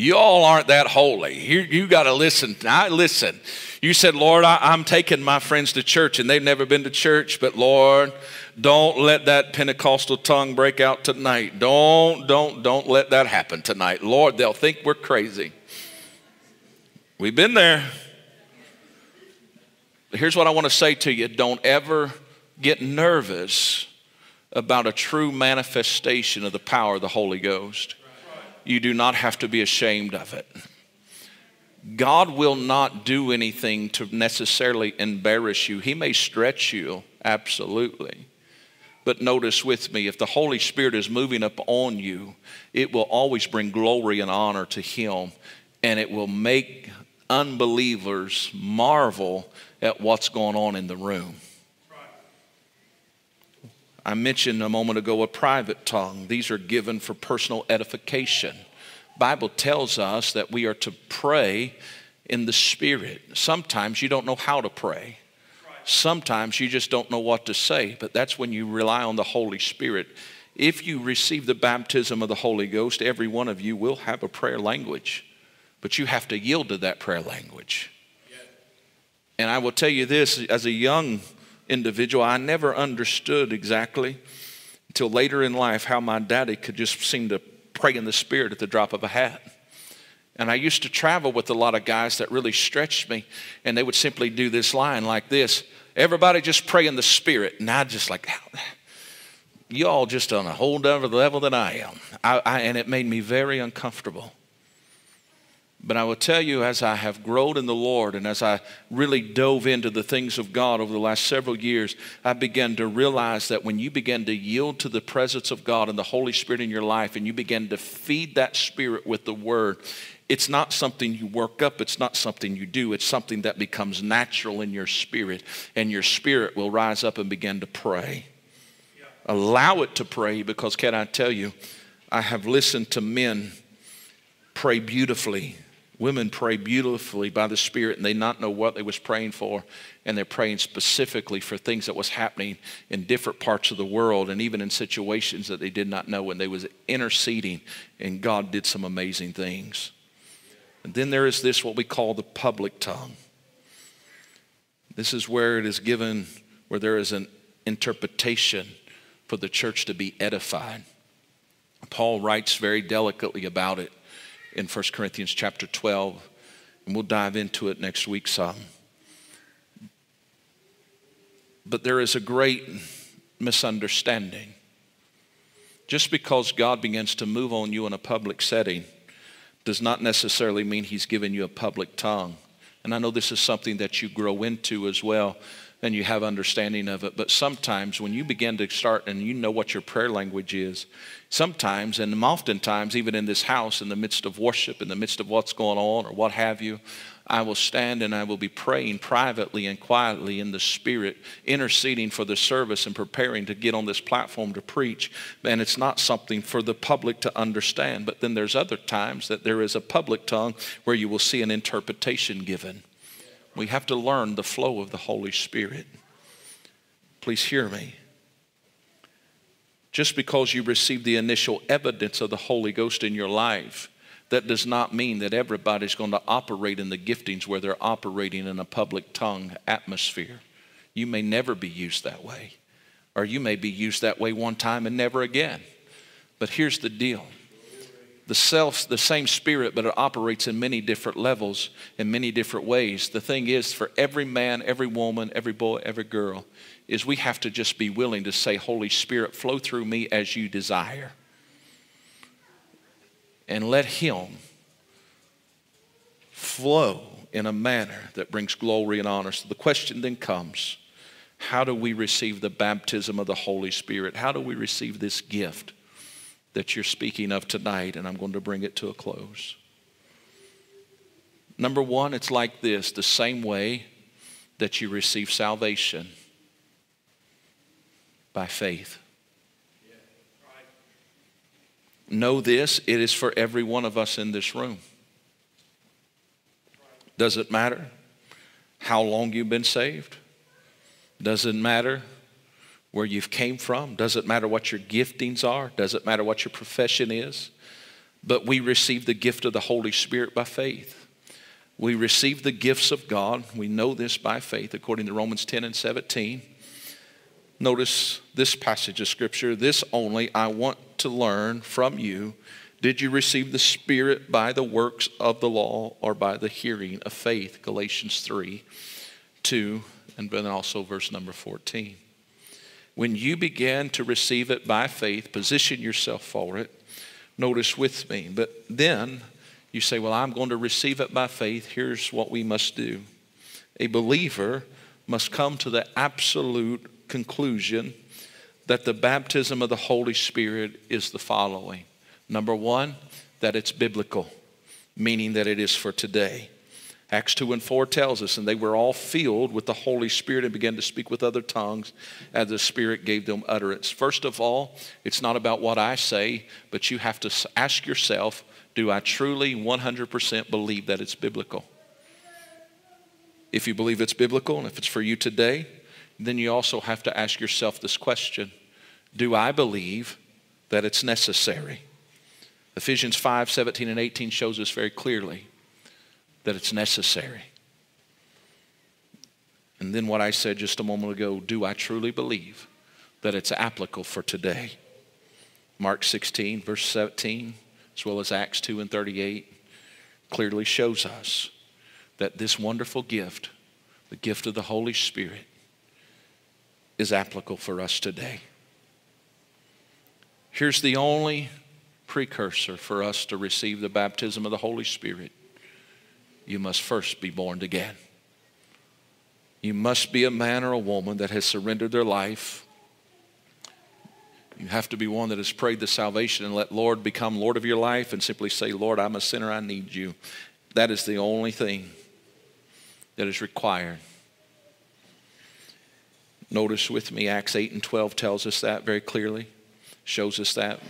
You all aren't that holy. You, you got to listen. I listen. You said, Lord, I, am taking my friends to church and they've never been to church, but Lord, don't let that Pentecostal tongue break out tonight. Don't, don't, don't let that happen tonight. Lord, they'll think we're crazy. We've been there. Here's what I want to say to you don't ever get nervous about a true manifestation of the power of the Holy Ghost. You do not have to be ashamed of it. God will not do anything to necessarily embarrass you. He may stretch you, absolutely. But notice with me, if the Holy Spirit is moving up on you, it will always bring glory and honor to Him, and it will make unbelievers marvel at what's going on in the room. I mentioned a moment ago a private tongue. These are given for personal edification. Bible tells us that we are to pray in the Spirit. Sometimes you don't know how to pray. Sometimes you just don't know what to say, but that's when you rely on the Holy Spirit. If you receive the baptism of the Holy Ghost, every one of you will have a prayer language, but you have to yield to that prayer language. And I will tell you this as a young individual, I never understood exactly until later in life how my daddy could just seem to pray in the Spirit at the drop of a hat. And I used to travel with a lot of guys that really stretched me, and they would simply do this line like this Everybody just pray in the Spirit. And I just like, you all just on a whole other level than I am. I, I, and it made me very uncomfortable. But I will tell you, as I have grown in the Lord and as I really dove into the things of God over the last several years, I began to realize that when you begin to yield to the presence of God and the Holy Spirit in your life and you begin to feed that Spirit with the Word, it's not something you work up, it's not something you do, it's something that becomes natural in your spirit, and your spirit will rise up and begin to pray. Allow it to pray because, can I tell you, I have listened to men pray beautifully Women pray beautifully by the Spirit and they not know what they was praying for. And they're praying specifically for things that was happening in different parts of the world and even in situations that they did not know. And they was interceding and God did some amazing things. And then there is this, what we call the public tongue. This is where it is given, where there is an interpretation for the church to be edified. Paul writes very delicately about it in 1 Corinthians chapter 12, and we'll dive into it next week some. But there is a great misunderstanding. Just because God begins to move on you in a public setting does not necessarily mean He's given you a public tongue. And I know this is something that you grow into as well. And you have understanding of it. But sometimes when you begin to start and you know what your prayer language is, sometimes and oftentimes, even in this house, in the midst of worship, in the midst of what's going on or what have you, I will stand and I will be praying privately and quietly in the Spirit, interceding for the service and preparing to get on this platform to preach. And it's not something for the public to understand. But then there's other times that there is a public tongue where you will see an interpretation given. We have to learn the flow of the Holy Spirit. Please hear me. Just because you receive the initial evidence of the Holy Ghost in your life, that does not mean that everybody's going to operate in the giftings where they're operating in a public tongue atmosphere. You may never be used that way, or you may be used that way one time and never again. But here's the deal the self the same spirit but it operates in many different levels in many different ways. The thing is for every man every woman every boy every girl is we have to just be willing to say holy spirit flow through me as you desire. And let him flow in a manner that brings glory and honor. So the question then comes how do we receive the baptism of the holy spirit? How do we receive this gift that you're speaking of tonight, and I'm going to bring it to a close. Number one, it's like this the same way that you receive salvation by faith. Know this, it is for every one of us in this room. Does it matter how long you've been saved? Does it matter where you've came from. Doesn't matter what your giftings are. Doesn't matter what your profession is. But we receive the gift of the Holy Spirit by faith. We receive the gifts of God. We know this by faith, according to Romans 10 and 17. Notice this passage of Scripture. This only I want to learn from you. Did you receive the Spirit by the works of the law or by the hearing of faith? Galatians 3 2, and then also verse number 14 when you begin to receive it by faith, position yourself for it. Notice with me. But then you say, Well, I'm going to receive it by faith. Here's what we must do. A believer must come to the absolute conclusion that the baptism of the Holy Spirit is the following. Number one, that it's biblical, meaning that it is for today. Acts 2 and 4 tells us, and they were all filled with the Holy Spirit and began to speak with other tongues as the Spirit gave them utterance. First of all, it's not about what I say, but you have to ask yourself do I truly 100% believe that it's biblical? If you believe it's biblical and if it's for you today, then you also have to ask yourself this question Do I believe that it's necessary? Ephesians 5 17 and 18 shows us very clearly that it's necessary. And then what I said just a moment ago do I truly believe that it's applicable for today? Mark 16, verse 17, as well as Acts 2 and 38, clearly shows us that this wonderful gift, the gift of the Holy Spirit, is applicable for us today. Here's the only precursor for us to receive the baptism of the Holy Spirit you must first be born again. You must be a man or a woman that has surrendered their life. You have to be one that has prayed the salvation and let Lord become Lord of your life and simply say, Lord, I'm a sinner, I need you. That is the only thing that is required. Notice with me, Acts 8 and 12 tells us that very clearly, shows us that.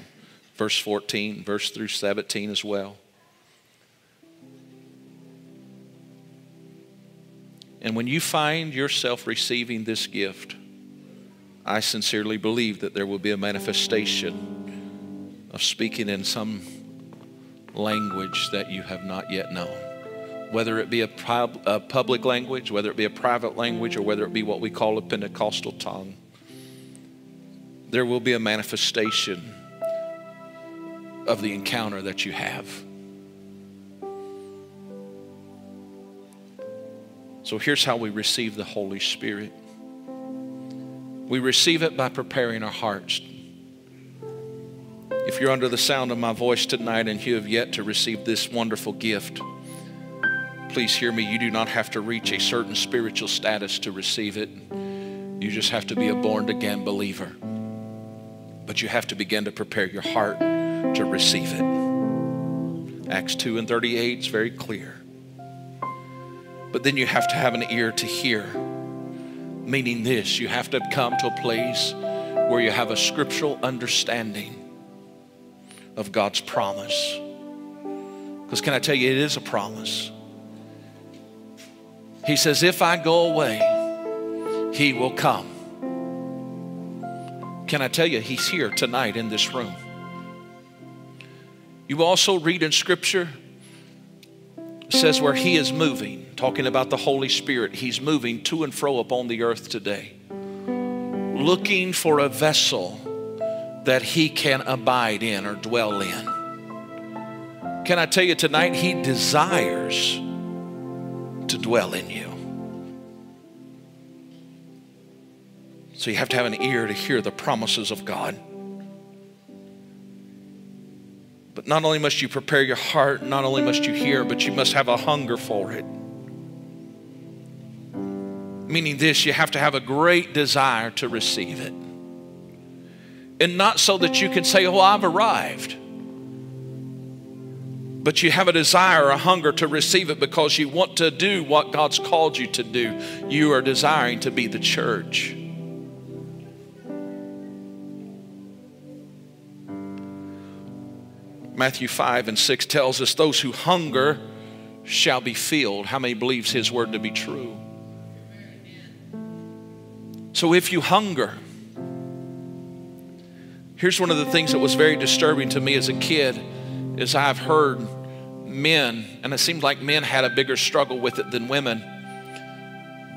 Verse 14, verse through 17 as well. And when you find yourself receiving this gift, I sincerely believe that there will be a manifestation of speaking in some language that you have not yet known. Whether it be a, a public language, whether it be a private language, or whether it be what we call a Pentecostal tongue, there will be a manifestation of the encounter that you have. So here's how we receive the Holy Spirit we receive it by preparing our hearts. If you're under the sound of my voice tonight and you have yet to receive this wonderful gift, please hear me, you do not have to reach a certain spiritual status to receive it. You just have to be a born again believer. But you have to begin to prepare your heart to receive it. Acts 2 and 38 is very clear. But then you have to have an ear to hear. Meaning this, you have to come to a place where you have a scriptural understanding of God's promise. Because can I tell you, it is a promise. He says, If I go away, He will come. Can I tell you, He's here tonight in this room. You also read in Scripture, says where He is moving, talking about the Holy Spirit, He's moving to and fro upon the earth today, looking for a vessel that He can abide in or dwell in. Can I tell you tonight, He desires to dwell in you. So you have to have an ear to hear the promises of God. But not only must you prepare your heart, not only must you hear, but you must have a hunger for it. Meaning, this, you have to have a great desire to receive it. And not so that you can say, Oh, I've arrived. But you have a desire, a hunger to receive it because you want to do what God's called you to do. You are desiring to be the church. Matthew 5 and 6 tells us those who hunger shall be filled. How many believes his word to be true? So if you hunger, here's one of the things that was very disturbing to me as a kid is I've heard men, and it seemed like men had a bigger struggle with it than women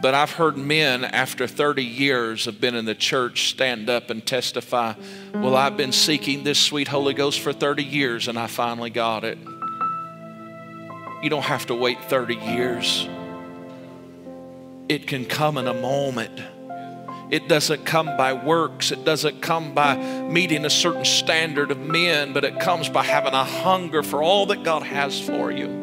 but I've heard men after 30 years of being in the church stand up and testify, Well, I've been seeking this sweet Holy Ghost for 30 years and I finally got it. You don't have to wait 30 years, it can come in a moment. It doesn't come by works. It doesn't come by meeting a certain standard of men, but it comes by having a hunger for all that God has for you.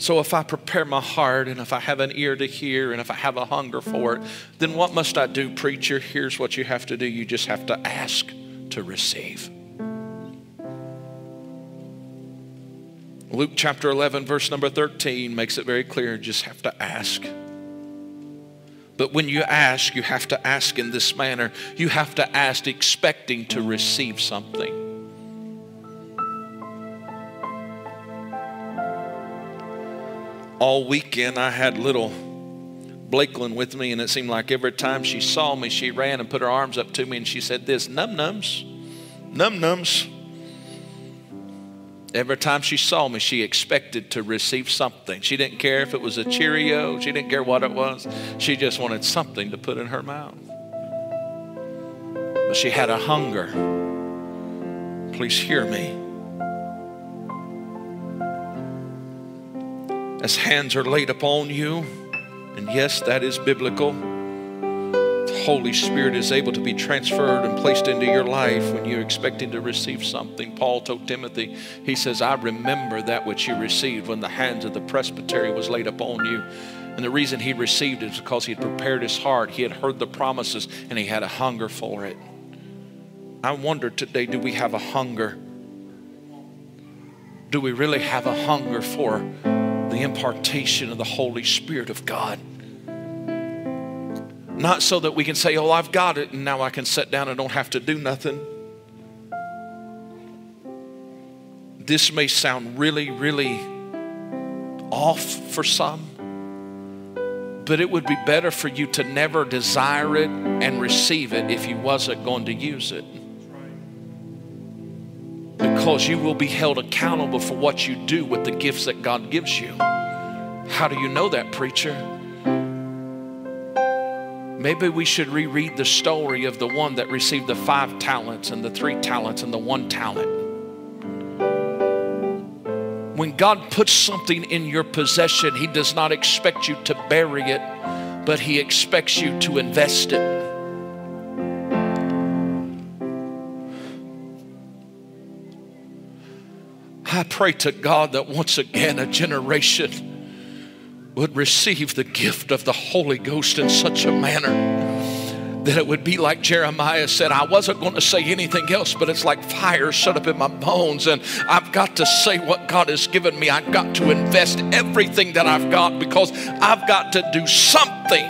So if I prepare my heart and if I have an ear to hear and if I have a hunger for it, then what must I do, preacher? Here's what you have to do you just have to ask to receive. Luke chapter 11, verse number 13 makes it very clear you just have to ask. But when you ask, you have to ask in this manner. You have to ask expecting to receive something. all weekend I had little Blakeland with me, and it seemed like every time she saw me, she ran and put her arms up to me and she said, This num nums, num nums. Every time she saw me, she expected to receive something. She didn't care if it was a Cheerio, she didn't care what it was. She just wanted something to put in her mouth. But she had a hunger. Please hear me. as hands are laid upon you, and yes, that is biblical, Holy Spirit is able to be transferred and placed into your life when you're expecting to receive something. Paul told Timothy, he says, I remember that which you received when the hands of the presbytery was laid upon you. And the reason he received it is because he had prepared his heart, he had heard the promises, and he had a hunger for it. I wonder today do we have a hunger? Do we really have a hunger for the impartation of the Holy Spirit of God. Not so that we can say, Oh, I've got it, and now I can sit down and don't have to do nothing. This may sound really, really off for some, but it would be better for you to never desire it and receive it if you wasn't going to use it because you will be held accountable for what you do with the gifts that God gives you. How do you know that, preacher? Maybe we should reread the story of the one that received the five talents and the three talents and the one talent. When God puts something in your possession, He does not expect you to bury it, but He expects you to invest it. I pray to God that once again a generation would receive the gift of the Holy Ghost in such a manner that it would be like Jeremiah said, I wasn't going to say anything else, but it's like fire shut up in my bones, and I've got to say what God has given me. I've got to invest everything that I've got because I've got to do something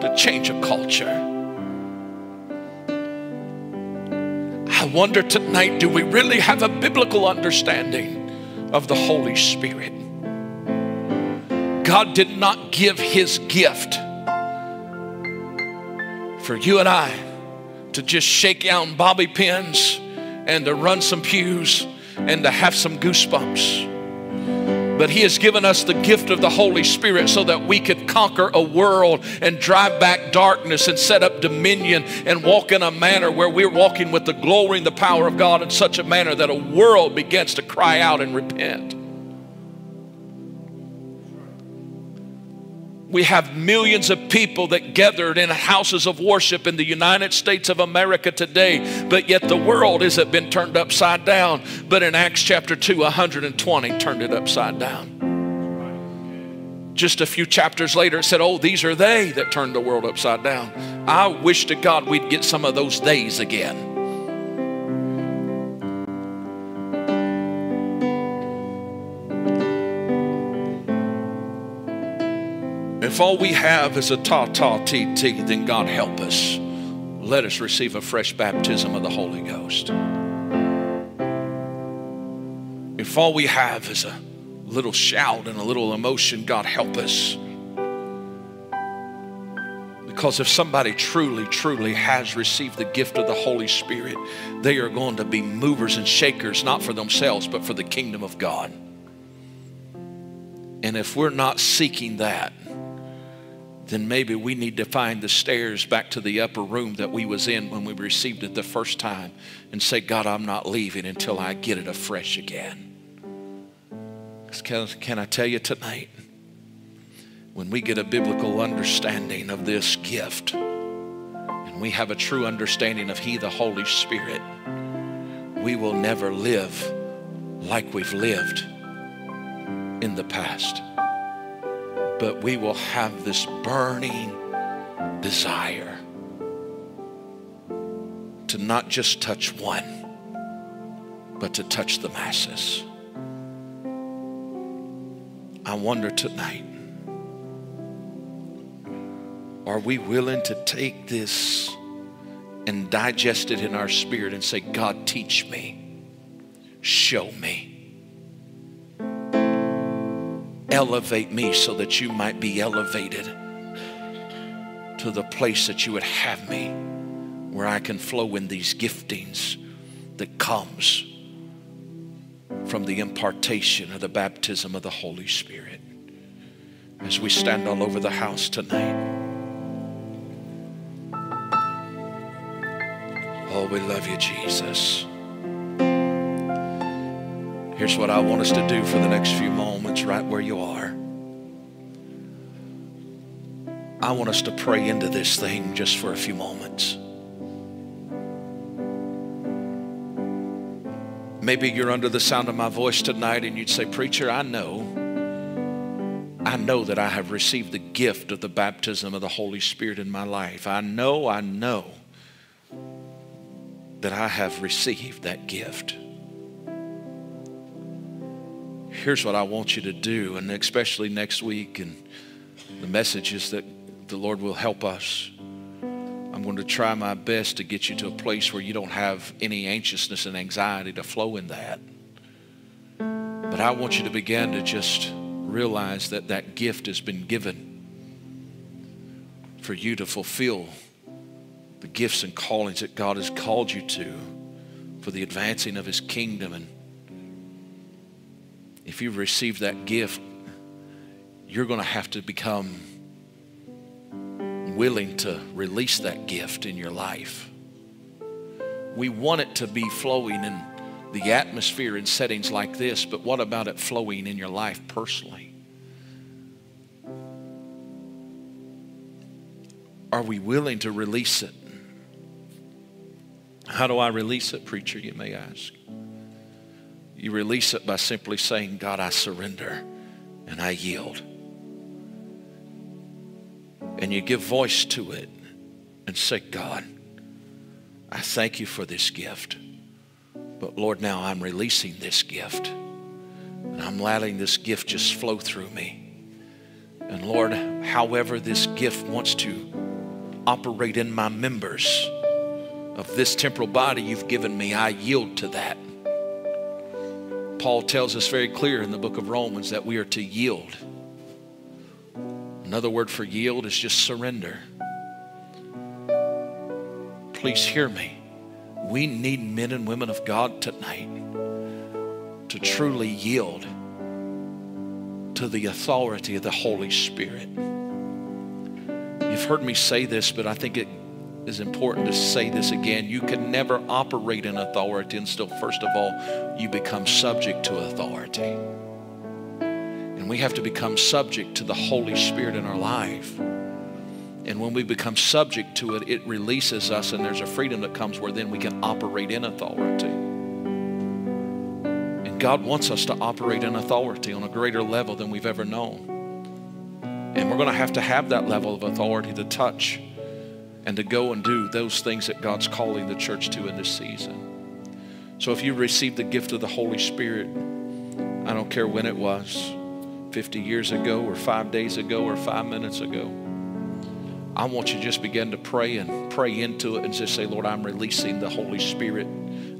to change a culture. I wonder tonight do we really have a biblical understanding of the Holy Spirit? God did not give his gift for you and I to just shake down bobby pins and to run some pews and to have some goosebumps. But He has given us the gift of the Holy Spirit so that we could conquer a world and drive back darkness and set up dominion and walk in a manner where we're walking with the glory and the power of God in such a manner that a world begins to cry out and repent. We have millions of people that gathered in houses of worship in the United States of America today, but yet the world hasn't been turned upside down. But in Acts chapter 2, 120 turned it upside down. Just a few chapters later, it said, Oh, these are they that turned the world upside down. I wish to God we'd get some of those days again. If all we have is a ta ta t t, then God help us. Let us receive a fresh baptism of the Holy Ghost. If all we have is a little shout and a little emotion, God help us. Because if somebody truly, truly has received the gift of the Holy Spirit, they are going to be movers and shakers, not for themselves, but for the kingdom of God. And if we're not seeking that, then maybe we need to find the stairs back to the upper room that we was in when we received it the first time and say god i'm not leaving until i get it afresh again. Can, can i tell you tonight when we get a biblical understanding of this gift and we have a true understanding of he the holy spirit we will never live like we've lived in the past but we will have this burning desire to not just touch one, but to touch the masses. I wonder tonight are we willing to take this and digest it in our spirit and say, God, teach me, show me? Elevate me so that you might be elevated to the place that you would have me where I can flow in these giftings that comes from the impartation or the baptism of the Holy Spirit. As we stand all over the house tonight. Oh, we love you, Jesus. Here's what I want us to do for the next few moments, right where you are. I want us to pray into this thing just for a few moments. Maybe you're under the sound of my voice tonight and you'd say, Preacher, I know. I know that I have received the gift of the baptism of the Holy Spirit in my life. I know, I know that I have received that gift here's what I want you to do, and especially next week and the message is that the Lord will help us. I'm going to try my best to get you to a place where you don't have any anxiousness and anxiety to flow in that. But I want you to begin to just realize that that gift has been given for you to fulfill the gifts and callings that God has called you to for the advancing of His kingdom and if you've received that gift, you're going to have to become willing to release that gift in your life. We want it to be flowing in the atmosphere in settings like this, but what about it flowing in your life personally? Are we willing to release it? How do I release it, preacher, you may ask? You release it by simply saying, God, I surrender and I yield. And you give voice to it and say, God, I thank you for this gift. But Lord, now I'm releasing this gift. And I'm letting this gift just flow through me. And Lord, however this gift wants to operate in my members of this temporal body you've given me, I yield to that. Paul tells us very clear in the book of Romans that we are to yield. Another word for yield is just surrender. Please hear me. We need men and women of God tonight to truly yield to the authority of the Holy Spirit. You've heard me say this, but I think it is important to say this again. You can never operate in authority until, first of all, you become subject to authority. And we have to become subject to the Holy Spirit in our life. And when we become subject to it, it releases us, and there's a freedom that comes where then we can operate in authority. And God wants us to operate in authority on a greater level than we've ever known. And we're going to have to have that level of authority to touch and to go and do those things that God's calling the church to in this season. So if you received the gift of the Holy Spirit, I don't care when it was 50 years ago, or five days ago, or five minutes ago. I want you to just begin to pray and pray into it and just say, Lord, I'm releasing the Holy Spirit.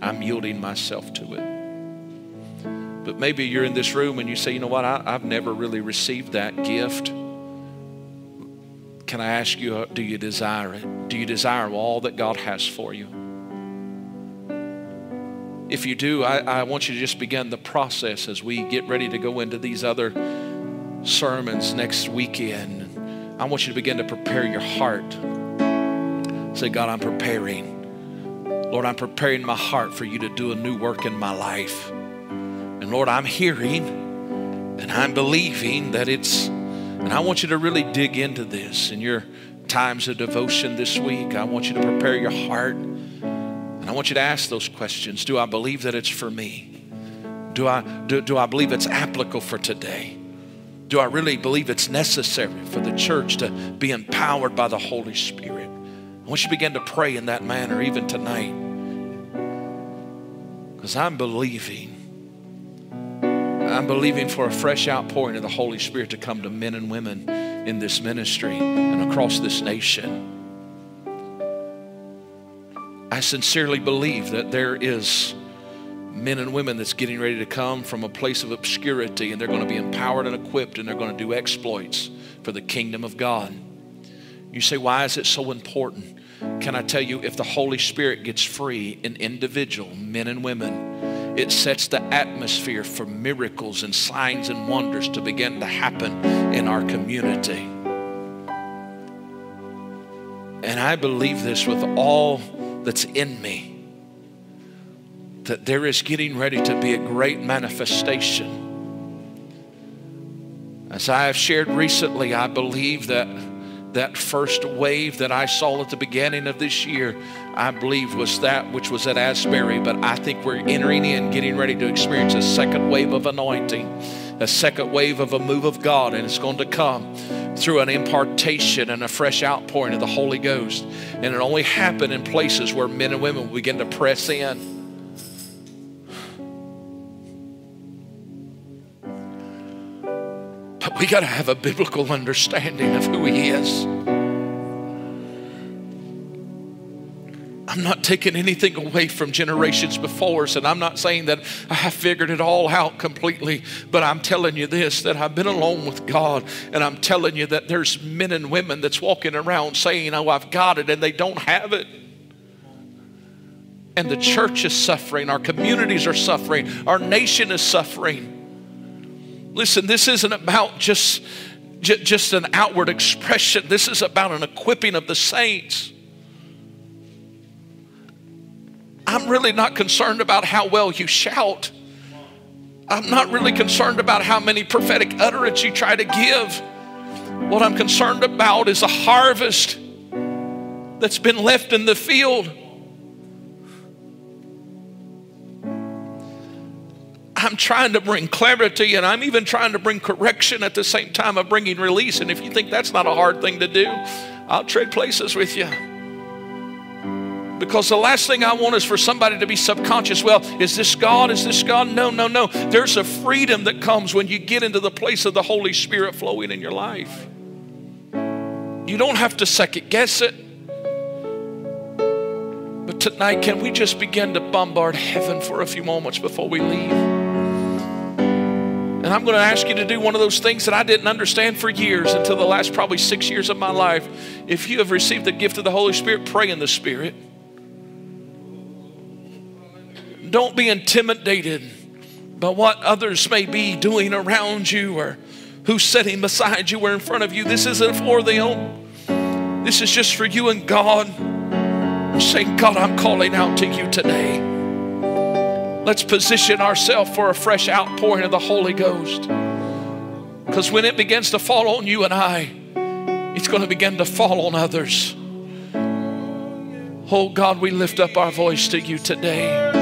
I'm yielding myself to it. But maybe you're in this room and you say, you know what, I, have never really received that gift. Can I ask you, uh, do you desire it? Do you desire all that God has for you? If you do, I, I want you to just begin the process as we get ready to go into these other sermons next weekend. I want you to begin to prepare your heart. Say, God, I'm preparing. Lord, I'm preparing my heart for you to do a new work in my life. And Lord, I'm hearing and I'm believing that it's and I want you to really dig into this in your times of devotion this week. I want you to prepare your heart. And I want you to ask those questions. Do I believe that it's for me? Do I, do, do I believe it's applicable for today? Do I really believe it's necessary for the church to be empowered by the Holy Spirit? I want you to begin to pray in that manner even tonight. Because I'm believing I'm believing for a fresh outpouring of the Holy Spirit to come to men and women in this ministry and across this nation. I sincerely believe that there is men and women that's getting ready to come from a place of obscurity and they're going to be empowered and equipped and they're going to do exploits for the kingdom of God. You say, why is it so important? Can I tell you, if the Holy Spirit gets free in individual men and women, it sets the atmosphere for miracles and signs and wonders to begin to happen in our community. And I believe this with all that's in me that there is getting ready to be a great manifestation. As I have shared recently, I believe that that first wave that I saw at the beginning of this year, I believe was that which was at Asbury. But I think we're entering in, getting ready to experience a second wave of anointing, a second wave of a move of God, and it's going to come through an impartation and a fresh outpouring of the Holy Ghost. And it only happen in places where men and women begin to press in. We got to have a biblical understanding of who He is. I'm not taking anything away from generations before us, and I'm not saying that I have figured it all out completely, but I'm telling you this that I've been alone with God, and I'm telling you that there's men and women that's walking around saying, Oh, I've got it, and they don't have it. And the church is suffering, our communities are suffering, our nation is suffering. Listen, this isn't about just, just an outward expression, this is about an equipping of the saints. I'm really not concerned about how well you shout. I'm not really concerned about how many prophetic utterance you try to give. What I'm concerned about is a harvest that's been left in the field I'm trying to bring clarity and I'm even trying to bring correction at the same time of bringing release. And if you think that's not a hard thing to do, I'll trade places with you. Because the last thing I want is for somebody to be subconscious. Well, is this God? Is this God? No, no, no. There's a freedom that comes when you get into the place of the Holy Spirit flowing in your life. You don't have to second guess it. But tonight, can we just begin to bombard heaven for a few moments before we leave? And I'm going to ask you to do one of those things that I didn't understand for years until the last probably six years of my life. If you have received the gift of the Holy Spirit, pray in the Spirit. Don't be intimidated by what others may be doing around you or who's sitting beside you or in front of you. This isn't for them. This is just for you and God. I'm Saying, God, I'm calling out to you today. Let's position ourselves for a fresh outpouring of the Holy Ghost. Because when it begins to fall on you and I, it's going to begin to fall on others. Oh God, we lift up our voice to you today.